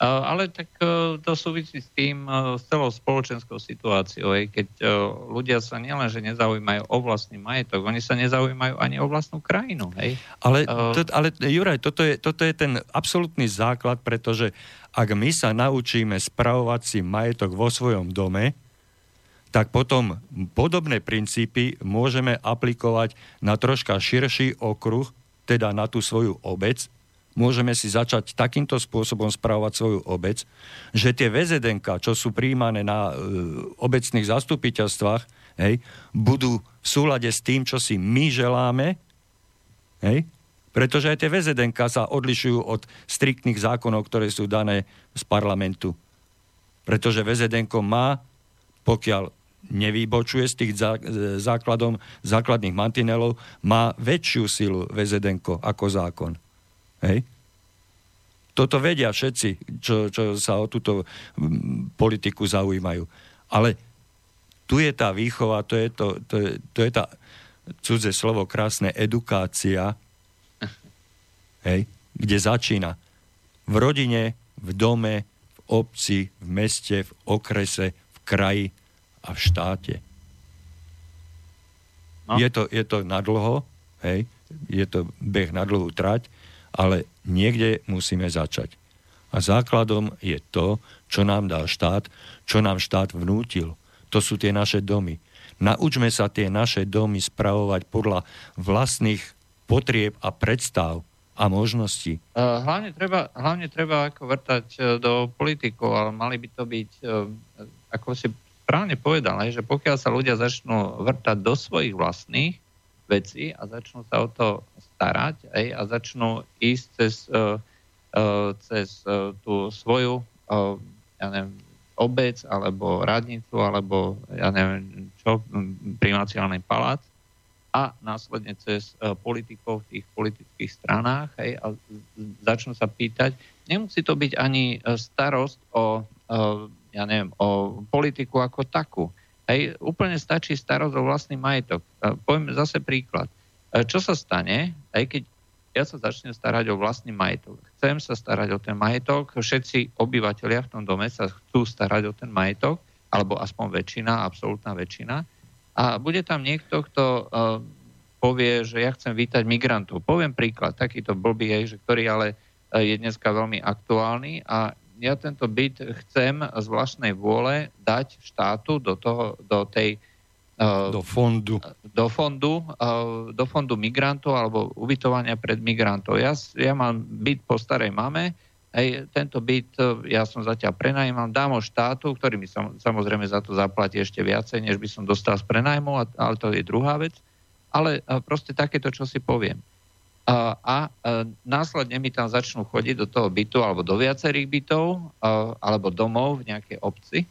Ale tak e, to súvisí s tým, e, s celou spoločenskou situáciou, keď e, ľudia sa nielenže nezaujímajú o vlastný majetok, oni sa nezaujímajú ani o vlastnú krajinu. Hej? Ale, to, ale Juraj, toto je, toto je ten absolútny základ, pretože ak my sa naučíme spravovať si majetok vo svojom dome, tak potom podobné princípy môžeme aplikovať na troška širší okruh, teda na tú svoju obec, môžeme si začať takýmto spôsobom správať svoju obec, že tie VZDNK, čo sú príjmané na e, obecných zastupiteľstvách, hej, budú v súlade s tým, čo si my želáme, hej, pretože aj tie VZDNK sa odlišujú od striktných zákonov, ktoré sú dané z parlamentu. Pretože VZDNK má, pokiaľ nevýbočuje z tých základom, základných mantinelov, má väčšiu silu VZDNK ako zákon. Hej? Toto vedia všetci, čo, čo sa o túto politiku zaujímajú. Ale tu je tá výchova, to je, to, to je, to je tá cudze slovo krásne edukácia, hej, kde začína. V rodine, v dome, v obci, v meste, v okrese, v kraji a v štáte. No. Je, to, je to na dlho, hej, je to beh na dlhú trať, ale niekde musíme začať. A základom je to, čo nám dal štát, čo nám štát vnútil. To sú tie naše domy. Naučme sa tie naše domy spravovať podľa vlastných potrieb a predstav a možností? Eh, hlavne treba, hlavne treba ako vrtať eh, do politikov, ale mali by to byť, eh, ako si správne povedal, že pokiaľ sa ľudia začnú vrtať do svojich vlastných vecí a začnú sa o to starať aj, a začnú ísť cez, uh, uh, cez uh, tú svoju ja neviem, obec alebo radnicu alebo ja neviem čo, primáciálny palác, a následne cez politikov v tých politických stranách hej, a začnú sa pýtať. Nemusí to byť ani e, starosť o, ja neviem, o politiku ako takú. Hej, úplne stačí starosť o vlastný majetok. Poviem zase príklad. Uh, čo sa stane, aj keď ja sa začnem starať o vlastný majetok. Chcem sa starať o ten majetok, všetci obyvateľia v tom dome sa chcú starať o ten majetok, alebo aspoň väčšina, absolútna väčšina, a bude tam niekto, kto uh, povie, že ja chcem vítať migrantov. Poviem príklad, takýto blbý, je, že ktorý ale uh, je dneska veľmi aktuálny a ja tento byt chcem z vlastnej vôle dať štátu do, toho, do tej do fondu. Do fondu, uh, do fondu migrantov alebo ubytovania pred migrantov. Ja, ja mám byt po starej mame, Hej, tento byt ja som zatiaľ prenajímal, dám ho štátu, ktorý mi sam, samozrejme za to zaplatí ešte viacej, než by som dostal z prenajmu, ale to je druhá vec. Ale proste takéto, čo si poviem. A, a, a následne mi tam začnú chodiť do toho bytu alebo do viacerých bytov a, alebo domov v nejakej obci,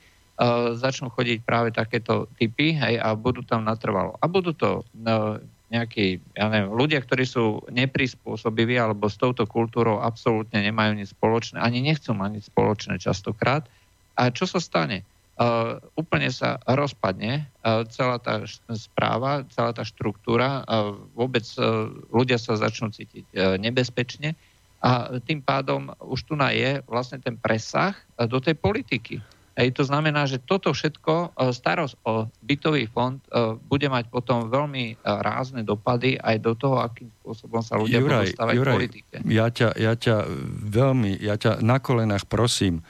začnú chodiť práve takéto typy hej, a budú tam natrvalo. A budú to nejakí, ja neviem, ľudia, ktorí sú neprispôsobiví alebo s touto kultúrou absolútne nemajú nič spoločné, ani nechcú mať nič spoločné častokrát. A čo sa stane? Uh, úplne sa rozpadne uh, celá tá správa, celá tá štruktúra, uh, vôbec uh, ľudia sa začnú cítiť uh, nebezpečne a tým pádom už tu je vlastne ten presah uh, do tej politiky. Hej, to znamená, že toto všetko, e, starosť o bytový fond e, bude mať potom veľmi e, rázne dopady aj do toho, akým spôsobom sa ľudia Juraj, budú stavať Juraj, politike. Ja ťa, ja ťa veľmi, ja ťa na kolenách prosím,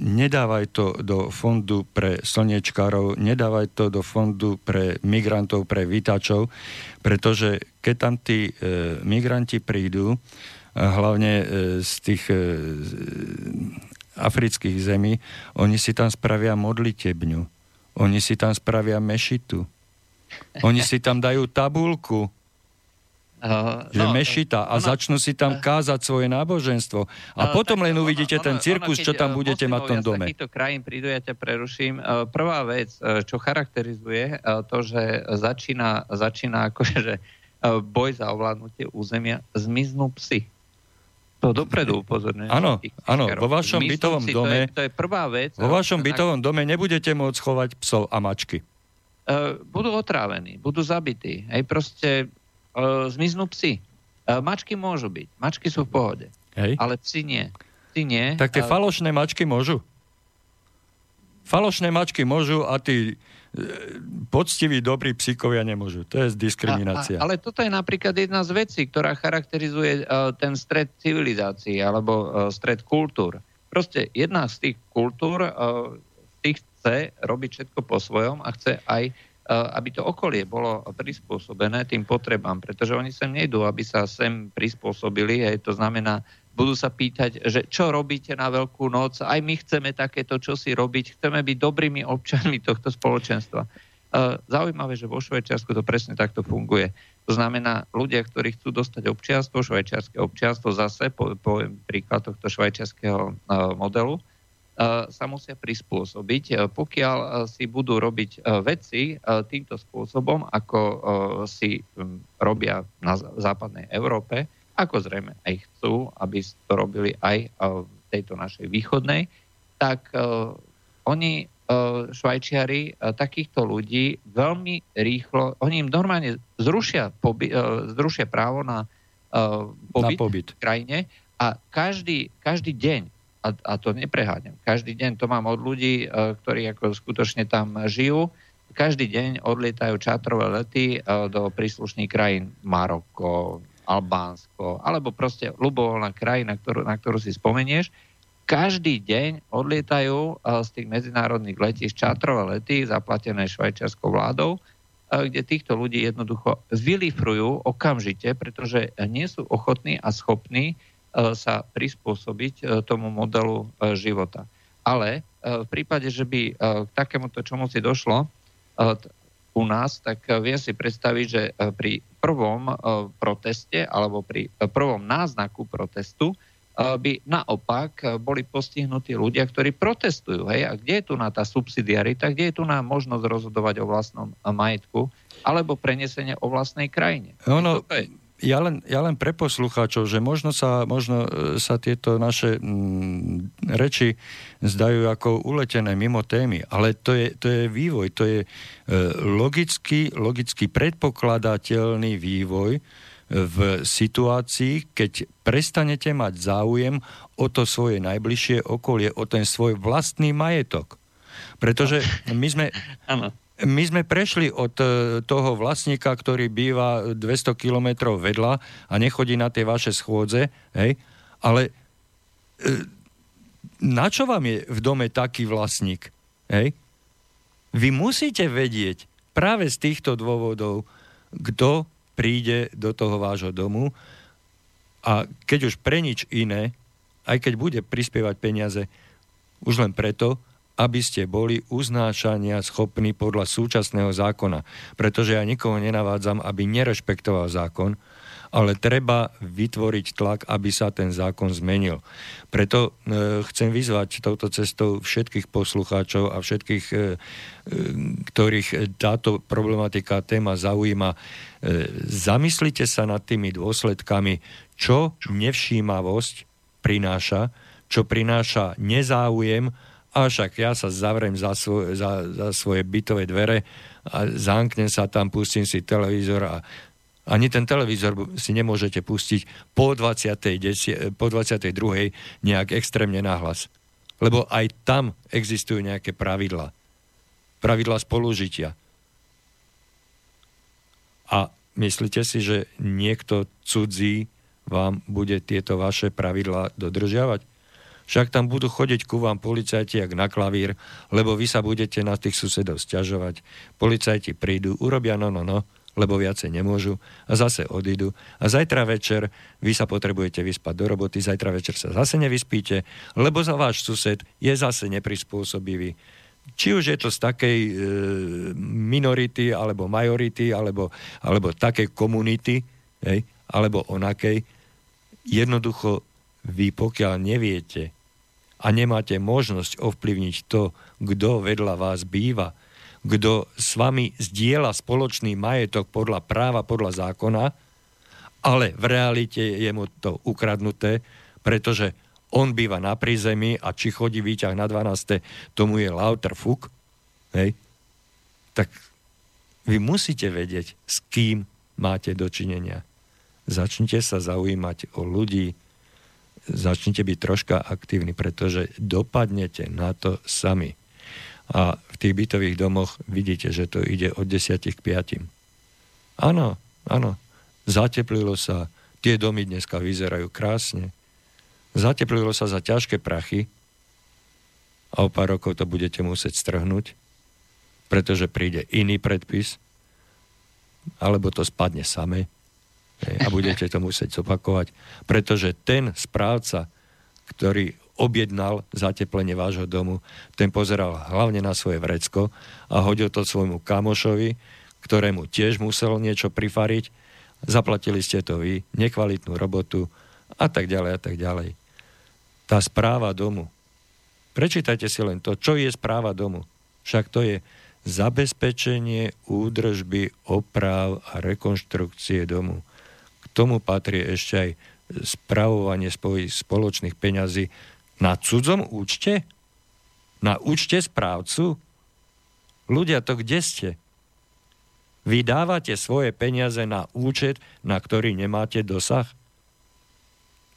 nedávaj to do fondu pre slniečkárov, nedávaj to do fondu pre migrantov, pre vítačov, pretože keď tam tí migranti prídu, hlavne z tých afrických zemí, oni si tam spravia modlitebňu. Oni si tam spravia mešitu. Oni si tam dajú tabulku, Uh, že no, mešita a ono, začnú si tam kázať svoje náboženstvo. A uh, potom len uvidíte ono, ten cirkus, ono, čo tam budete mať v tom dome. Takýchto krajín prídu, ja ťa preruším. Uh, prvá vec, čo charakterizuje to, že začína, začína akože, že boj za ovládnutie územia, zmiznú psy. To dopredu upozorňujem. Áno, áno, vo vašom Myslím bytovom si, dome... To je, to je prvá vec. Vo vašom bytovom dome nebudete môcť chovať psov a mačky. Uh, budú otrávení, budú zabití. Hej, proste uh, zmiznú psi. Uh, mačky môžu byť. Mačky sú v pohode. Hej. Ale psi nie. Psi nie. Tak tie uh, falošné mačky môžu? Falošné mačky môžu a tí poctiví, dobrí psíkovia nemôžu. To je diskriminácia. A, a, ale toto je napríklad jedna z vecí, ktorá charakterizuje uh, ten stred civilizácií alebo uh, stred kultúr. Proste jedna z tých kultúr uh, tých chce robiť všetko po svojom a chce aj aby to okolie bolo prispôsobené tým potrebám, pretože oni sem nejdú, aby sa sem prispôsobili, hej, to znamená, budú sa pýtať, že čo robíte na Veľkú noc, aj my chceme takéto čo si robiť, chceme byť dobrými občanmi tohto spoločenstva. Zaujímavé, že vo Švajčiarsku to presne takto funguje. To znamená, ľudia, ktorí chcú dostať občianstvo, švajčiarske občianstvo, zase poviem príklad tohto švajčiarského modelu, sa musia prispôsobiť. Pokiaľ si budú robiť veci týmto spôsobom, ako si robia na západnej Európe, ako zrejme aj chcú, aby to robili aj v tejto našej východnej, tak oni Švajčiari takýchto ľudí veľmi rýchlo, oni im normálne zrušia, poby, zrušia právo na pobyt, na pobyt. v krajine a každý, každý deň, a, a to nepreháňam, každý deň to mám od ľudí, ktorí ako skutočne tam žijú, každý deň odlietajú čátrové lety do príslušných krajín Maroko, Albánsko, alebo proste ľubovoľná krajina, ktorú, na ktorú si spomenieš každý deň odlietajú eh, z tých medzinárodných letísk čátrové lety zaplatené švajčiarskou vládou, eh, kde týchto ľudí jednoducho vylifrujú okamžite, pretože nie sú ochotní a schopní eh, sa prispôsobiť tomu modelu života. Ale v prípade, že by k takémuto čomu si došlo u nás, tak viem si predstaviť, že pri prvom proteste alebo pri prvom náznaku protestu by naopak boli postihnutí ľudia, ktorí protestujú. Hej? A kde je tu na tá subsidiarita, kde je tu na možnosť rozhodovať o vlastnom majetku alebo prenesenie o vlastnej krajine? Ono, ja len, ja len pre poslucháčov, že možno sa, možno e, sa tieto naše mm, reči zdajú ako uletené mimo témy, ale to je, to je vývoj, to je e, logicky, logicky predpokladateľný vývoj, v situácii, keď prestanete mať záujem o to svoje najbližšie okolie, o ten svoj vlastný majetok. Pretože my sme, my sme prešli od e, toho vlastníka, ktorý býva 200 kilometrov vedľa a nechodí na tie vaše schôdze, hej, ale e, na čo vám je v dome taký vlastník? Hej? Vy musíte vedieť práve z týchto dôvodov, kto príde do toho vášho domu a keď už pre nič iné, aj keď bude prispievať peniaze, už len preto, aby ste boli uznášania schopní podľa súčasného zákona. Pretože ja nikoho nenavádzam, aby nerešpektoval zákon, ale treba vytvoriť tlak, aby sa ten zákon zmenil. Preto e, chcem vyzvať touto cestou všetkých poslucháčov a všetkých, e, e, ktorých táto problematika, téma zaujíma, e, zamyslite sa nad tými dôsledkami, čo nevšímavosť prináša, čo prináša nezáujem, a však ja sa zavriem za, svoj, za, za svoje bytové dvere a zamknem sa tam, pustím si televízor a ani ten televízor si nemôžete pustiť po 20. po 22. nejak extrémne nahlas. Lebo aj tam existujú nejaké pravidla. Pravidla spolužitia. A myslíte si, že niekto cudzí vám bude tieto vaše pravidlá dodržiavať? Však tam budú chodiť ku vám policajti jak na klavír, lebo vy sa budete na tých susedov stiažovať. Policajti prídu, urobia no, no, no lebo viacej nemôžu a zase odídu. A zajtra večer vy sa potrebujete vyspať do roboty, zajtra večer sa zase nevyspíte, lebo za váš sused je zase neprispôsobivý. Či už je to z takej e, minority, alebo majority, alebo, alebo takej komunity, hej, alebo onakej, jednoducho vy pokiaľ neviete a nemáte možnosť ovplyvniť to, kto vedľa vás býva, kto s vami zdieľa spoločný majetok podľa práva, podľa zákona, ale v realite je mu to ukradnuté, pretože on býva na prízemí a či chodí výťah na 12. tomu je lauter fuk, hej, tak vy musíte vedieť, s kým máte dočinenia. Začnite sa zaujímať o ľudí, začnite byť troška aktívni, pretože dopadnete na to sami. A v tých bytových domoch vidíte, že to ide od 10 k 5. Áno, áno. Zateplilo sa. Tie domy dneska vyzerajú krásne. Zateplilo sa za ťažké prachy a o pár rokov to budete musieť strhnúť. pretože príde iný predpis, alebo to spadne same a budete to musieť zopakovať, pretože ten správca, ktorý objednal zateplenie vášho domu, ten pozeral hlavne na svoje vrecko a hodil to svojmu kamošovi, ktorému tiež musel niečo prifariť, zaplatili ste to vy, nekvalitnú robotu a tak ďalej a tak ďalej. Tá správa domu. Prečítajte si len to, čo je správa domu. Však to je zabezpečenie údržby, oprav a rekonštrukcie domu. Tomu patrí ešte aj spravovanie spoločných peňazí na cudzom účte? Na účte správcu? Ľudia, to kde ste? Vy dávate svoje peniaze na účet, na ktorý nemáte dosah?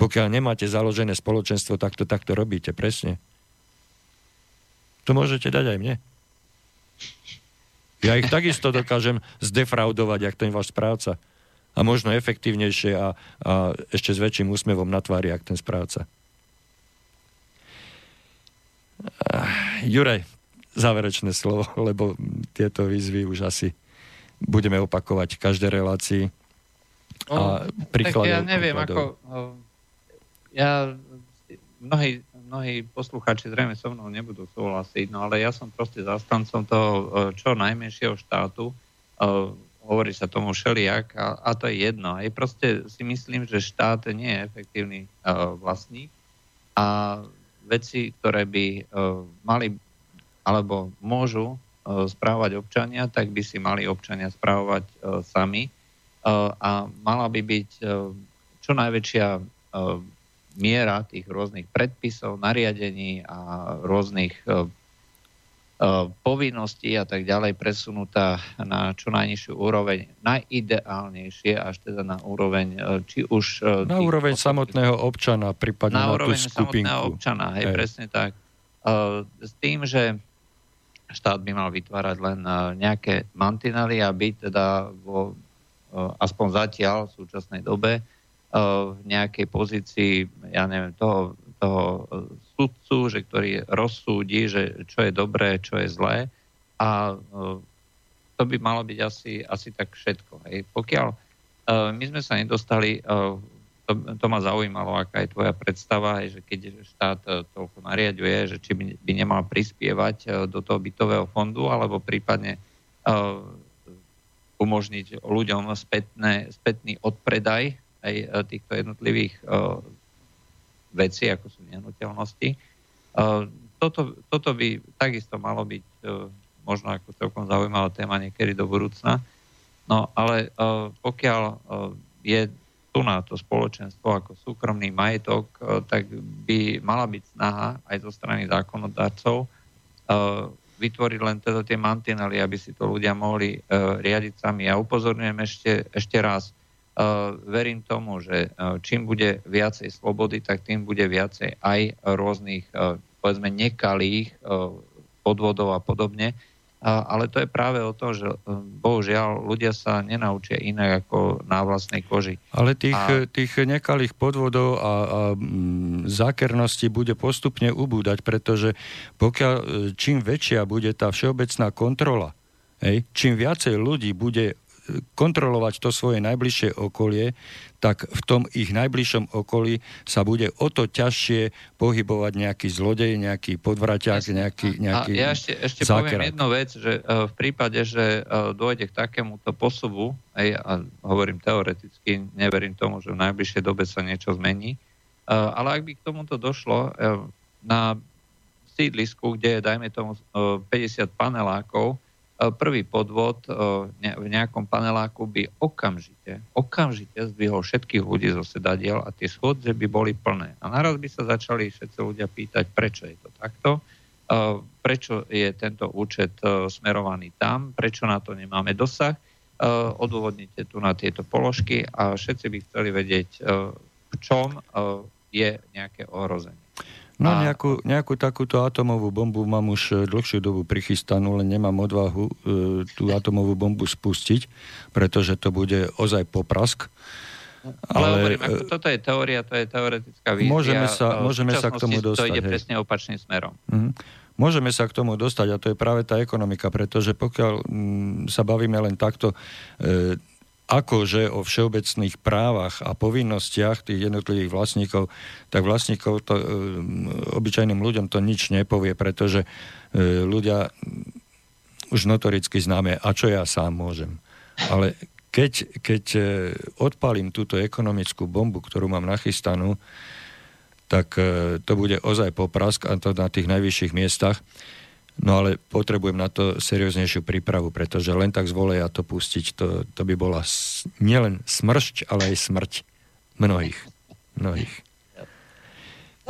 Pokiaľ nemáte založené spoločenstvo, tak to takto robíte, presne. To môžete dať aj mne. Ja ich takisto dokážem zdefraudovať, jak ten váš správca. A možno efektívnejšie a, a ešte s väčším úsmevom na tvári, jak ten správca. Juraj, záverečné slovo, lebo tieto výzvy už asi budeme opakovať v každej relácii. A no, ja neviem, príkladov. ako... Ja, mnohí, mnohí poslucháči zrejme so mnou nebudú súhlasiť, no ale ja som proste zastancom toho čo najmenšieho štátu. Hovorí sa tomu všelijak a, a to je jedno. Aj proste si myslím, že štát nie je efektívny vlastník a veci, ktoré by uh, mali alebo môžu uh, správať občania, tak by si mali občania správovať uh, sami uh, a mala by byť uh, čo najväčšia uh, miera tých rôznych predpisov, nariadení a rôznych uh, povinností a tak ďalej presunutá na čo najnižšiu úroveň, najideálnejšie až teda na úroveň, e, či už... E, na úroveň osob... samotného občana, prípadne na, na úroveň tú skupinku. samotného občana, hej, hej, presne tak. S tým, že štát by mal vytvárať len nejaké mantinely a byť teda vo, aspoň zatiaľ v súčasnej dobe v nejakej pozícii, ja neviem, toho toho e, sudcu, že ktorý rozsúdi, že čo je dobré, čo je zlé. A e, to by malo byť asi, asi tak všetko. Hej. Pokiaľ e, my sme sa nedostali, to, to ma zaujímalo, aká je tvoja predstava, že keď štát toľko nariaduje, že či by nemal prispievať do toho bytového fondu, alebo prípadne umožniť ľuďom spätné, spätný odpredaj aj týchto jednotlivých veci, ako sú nehnuteľnosti. Toto, toto by takisto malo byť e, možno ako celkom zaujímavá téma niekedy do budúcna. No ale e, pokiaľ e, je tu na to spoločenstvo ako súkromný majetok, tak by mala byť snaha aj zo strany zákonodarcov vytvoriť len teda tie mantinely, aby si to ľudia mohli riadiť sami. Ja upozorňujem ešte, ešte raz, verím tomu, že čím bude viacej slobody, tak tým bude viacej aj rôznych, povedzme, nekalých podvodov a podobne. Ale to je práve o to, že bohužiaľ ľudia sa nenaučia inak ako na vlastnej koži. Ale tých, a... tých nekalých podvodov a, a zákernosti bude postupne ubúdať, pretože pokiaľ čím väčšia bude tá všeobecná kontrola, hej, čím viacej ľudí bude kontrolovať to svoje najbližšie okolie, tak v tom ich najbližšom okolí sa bude o to ťažšie pohybovať nejaký zlodej, nejaký podvraťák, nejaký, nejaký A ja ešte, ešte poviem jednu vec, že uh, v prípade, že uh, dôjde k takémuto posubu, aj, a hovorím teoreticky, neverím tomu, že v najbližšej dobe sa niečo zmení, uh, ale ak by k tomuto došlo na sídlisku, kde je, dajme tomu, uh, 50 panelákov, E, prvý podvod e, v nejakom paneláku by okamžite, okamžite zdvihol všetkých ľudí zo sedadiel a tie schodze by boli plné. A naraz by sa začali všetci ľudia pýtať, prečo je to takto, e, prečo je tento účet smerovaný tam, prečo na to nemáme dosah, odôvodnite tu na tieto položky a všetci by chceli vedieť, v čom je nejaké ohrozenie. No a... nejakú, nejakú takúto atomovú bombu mám už e, dlhšiu dobu prichystanú, len nemám odvahu e, tú atomovú bombu spustiť, pretože to bude ozaj poprask. Ale, ale hovorím, ako e, toto je teória, to je teoretická vízia. Môžeme sa, môžeme sa k tomu dostať. To ide hej. presne opačným smerom. Mhm. môžeme sa k tomu dostať a to je práve tá ekonomika, pretože pokiaľ m, sa bavíme len takto e, akože o všeobecných právach a povinnostiach tých jednotlivých vlastníkov, tak vlastníkov to, e, obyčajným ľuďom to nič nepovie, pretože e, ľudia už notoricky známe, a čo ja sám môžem. Ale keď, keď e, odpalím túto ekonomickú bombu, ktorú mám nachystanú, tak to bude ozaj poprask a to na tých najvyšších miestach. No ale potrebujem na to serióznejšiu prípravu, pretože len tak z voleja to pustiť, to, to by bola nielen smršť, ale aj smrť mnohých. mnohých.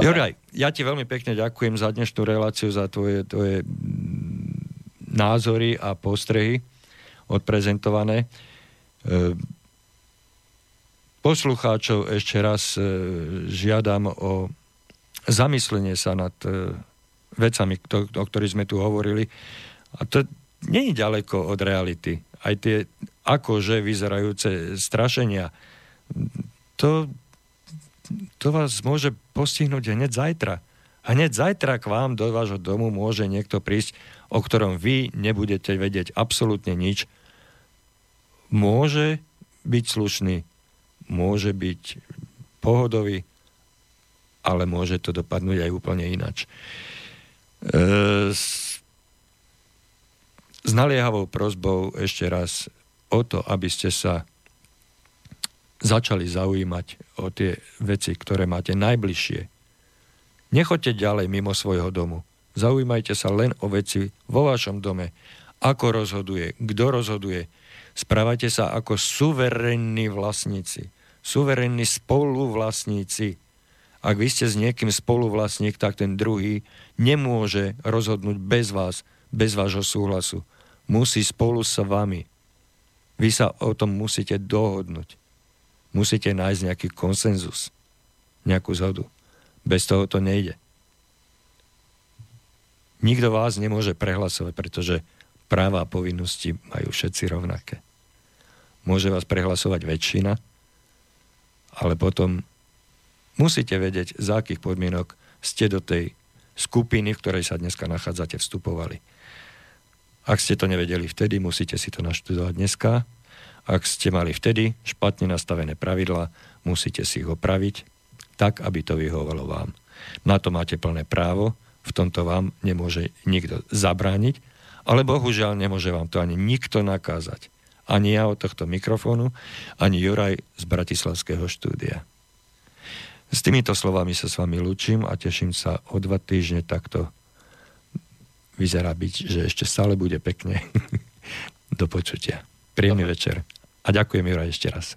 Juraj, ja ti veľmi pekne ďakujem za dnešnú reláciu, za tvoje, tvoje názory a postrehy odprezentované. E, poslucháčov ešte raz e, žiadam o zamyslenie sa nad vecami, o ktorých sme tu hovorili. A to nie je ďaleko od reality. Aj tie akože vyzerajúce strašenia, to, to vás môže postihnúť hneď zajtra. Hneď zajtra k vám do vášho domu môže niekto prísť, o ktorom vy nebudete vedieť absolútne nič môže byť slušný, môže byť pohodový, ale môže to dopadnúť aj úplne inač. S naliehavou prozbou ešte raz o to, aby ste sa začali zaujímať o tie veci, ktoré máte najbližšie. Nechoďte ďalej mimo svojho domu. Zaujímajte sa len o veci vo vašom dome. Ako rozhoduje, kto rozhoduje, Správajte sa ako suverénni vlastníci. Suverénni spoluvlastníci. Ak vy ste s niekým spoluvlastník, tak ten druhý nemôže rozhodnúť bez vás, bez vášho súhlasu. Musí spolu s vami. Vy sa o tom musíte dohodnúť. Musíte nájsť nejaký konsenzus, nejakú zhodu. Bez toho to nejde. Nikto vás nemôže prehlasovať, pretože práva a povinnosti majú všetci rovnaké. Môže vás prehlasovať väčšina, ale potom musíte vedieť, za akých podmienok ste do tej skupiny, v ktorej sa dneska nachádzate, vstupovali. Ak ste to nevedeli vtedy, musíte si to naštudovať dneska. Ak ste mali vtedy špatne nastavené pravidla, musíte si ich opraviť tak, aby to vyhovalo vám. Na to máte plné právo, v tomto vám nemôže nikto zabrániť ale bohužiaľ nemôže vám to ani nikto nakázať. Ani ja od tohto mikrofónu, ani Juraj z Bratislavského štúdia. S týmito slovami sa s vami lúčim a teším sa o dva týždne takto vyzerá byť, že ešte stále bude pekne. Do počutia. Príjemný večer. A ďakujem Juraj ešte raz.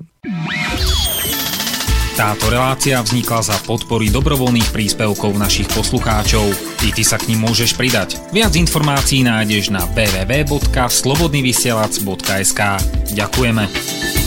Táto relácia vznikla za podpory dobrovoľných príspevkov našich poslucháčov. I ty sa k ním môžeš pridať. Viac informácií nájdeš na www.slobodnyvysielac.sk Ďakujeme.